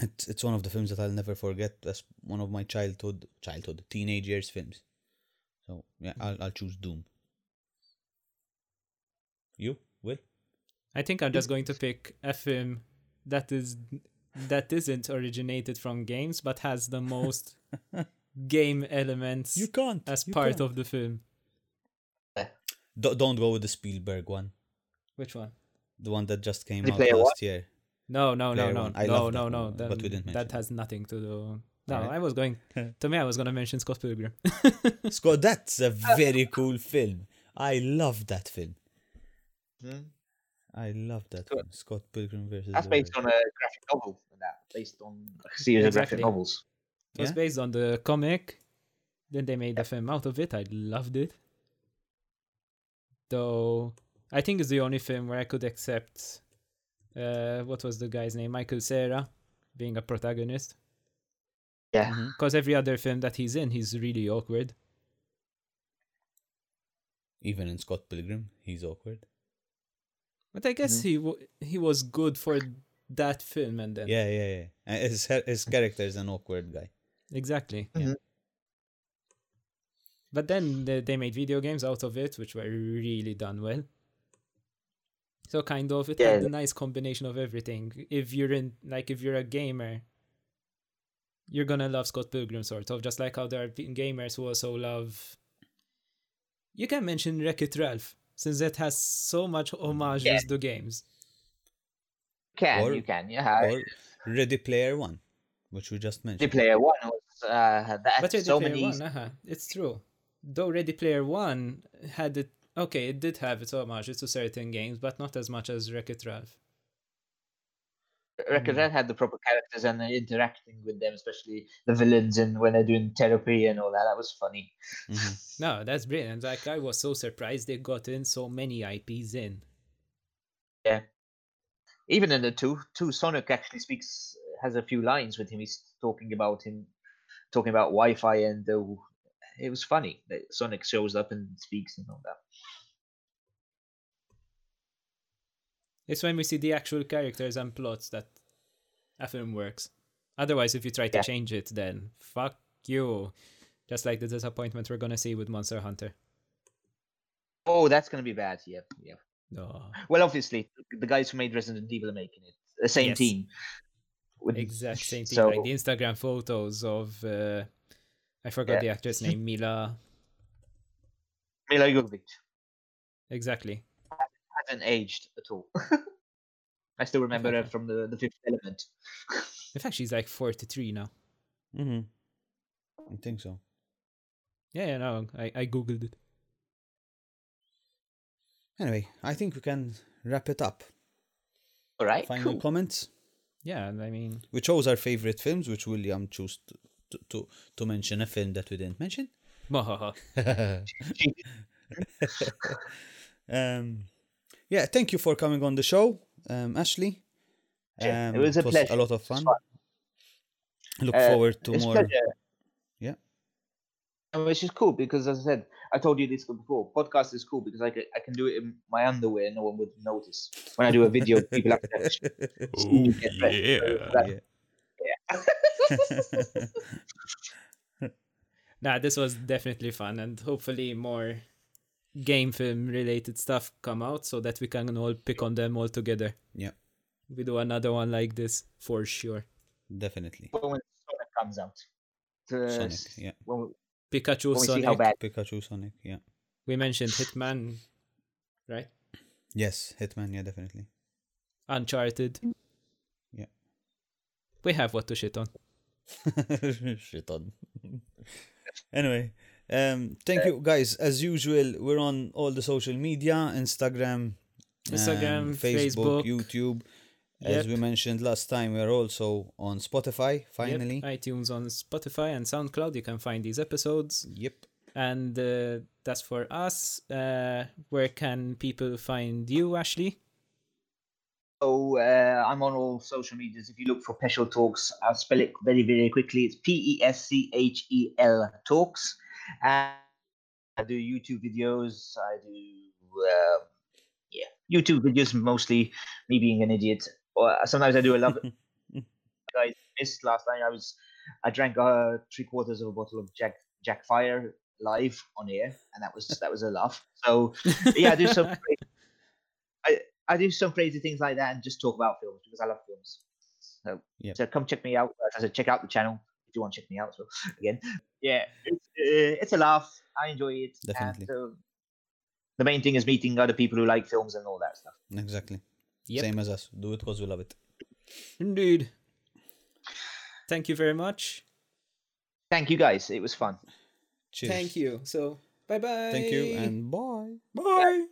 it's it's one of the films that I'll never forget. That's one of my childhood childhood teenage years films. So yeah, hmm. I'll I'll choose Doom. You will. I think I'm just going to pick a film that is that isn't originated from games but has the most game elements You can't as you part can't. of the film. Do- don't go with the Spielberg one. Which one? The one that just came Ready out Player last year. No, no, no, no, I no, love no, that no. Then but we didn't that has nothing to do. No, Alright. I was going. To me, I was gonna mention Scott Pilgrim. Scott, that's a very cool film. I love that film. hmm, I love that Good. film. Scott Pilgrim versus. that's based on a graphic novel. and That based on a series Exactly. of graphic novels. It was Yeah? based on the comic. Then they made a film out of it. I loved it. Though I think it's the only film where I could accept. Uh, what was the guy's name? Michael Cera being a protagonist. Yeah. Because every other film that he's in, he's really awkward. Even in Scott Pilgrim, he's awkward. But I guess Mm-hmm. he w- he was good for that film, and then Yeah, yeah, yeah. His his character is an awkward guy. exactly. Yeah. Mhm. But then they, they made video games out of it, which were really done well. So kind of it had a nice combination of everything. If you're in like if you're a gamer, you're gonna love Scott Pilgrim sort of, just like how there are gamers who also love. You can mention Wreck It Ralph, since it has so much homages Yeah. to games. Can Or- you can yeah. Or Ready Player One, which we just Ready mentioned. Player One was uh, that But Ready so Player many. One, uh-huh, it's true. Though Ready Player One had it, okay, it did have its homages to certain games, but not as much as Wreck It Ralph. Record Red had the proper characters and interacting with them, especially the villains and when they're doing therapy and all that. That was funny. Mhm. No, that's brilliant. Like I was so surprised they got in so many IPs in. Yeah, even in the two, two Sonic actually speaks has a few lines with him. He's talking about him, talking about Wi-Fi, and uh, it was funny that Sonic shows up and speaks and all that. It's when we see the actual characters and plots that a film works. Otherwise, if you try to Yeah. change it, then fuck you. Just like the disappointment we're gonna see with Monster Hunter. Oh, that's gonna be bad. Yep, yep. No. Well, obviously, the guys who made Resident Evil are making it. The same Yes. team. With- Exact same thing. So, Like the Instagram photos of uh, I forgot Yeah. the actress name, Milla. Milla Jovovich Exactly. Hasn't aged at all. I still remember her from the, the Fifth Element. In fact, she's like 43 now. Mm-hmm. I think so. Yeah, yeah, no, I, I googled it. Anyway, I think we can wrap it up. All right. Final cool. comments. Yeah, I mean, We chose our favorite films, which William chose to, to, to, to mention a film that we didn't mention. um, yeah, thank you for coming on the show, um, Ashley. Yeah, it Um, was a pleasure. a lot of fun. fun. Look Uh, forward to more. pleasure. Yeah. Which is cool because, as I said, I told you this before. Podcast is cool because I can, I can do it in my underwear. No one would notice. When I do a video, people have to see me get. So yeah. nah, this was definitely fun, and hopefully more game film related stuff come out so that we can all pick on them all together. Yeah. We do another one like this for sure. Definitely. when Sonic comes out. To Sonic, s- yeah. When we, Pikachu, when we see Sonic. how bad. Pikachu, Sonic, yeah. We mentioned Hitman, right? Yes, Hitman, yeah, definitely. Uncharted. Yeah. We have what to shit on. Shit on. anyway, um, thank you guys. As usual, we're on all the social media: Instagram, Instagram, um, Facebook, Facebook. YouTube. As Yep. we mentioned last time, we're also on Spotify. Yep, Finally, iTunes on Spotify and SoundCloud. You can find these episodes. yep. And uh, that's for us. Uh, where can people find you, Ashley? So uh, I'm on all social medias. If you look for Peschel Talks, I'll spell it very, very quickly. It's P E S C H E L Talks. And I do YouTube videos. I do, um, yeah, YouTube videos mostly me being an idiot. Or sometimes I do a love. I missed last night. I was, I drank uh, three quarters of a bottle of Jack Jack Fire live on air, and that was that was a laugh. So yeah, I do some. I I do some crazy things like that and just talk about films because I love films. So Yep. so come check me out. As I said, check out the channel if you want to check me out. So again, yeah, it's uh, it's a laugh. I enjoy it. and, Definitely. uh, the main thing is meeting other people who like films and all that stuff. Exactly. Yep. Same as us. Do it because we love it. Indeed. Thank you very much. Thank you guys. It was fun. Cheers. Thank you. So, bye bye. Thank you and bye. Bye.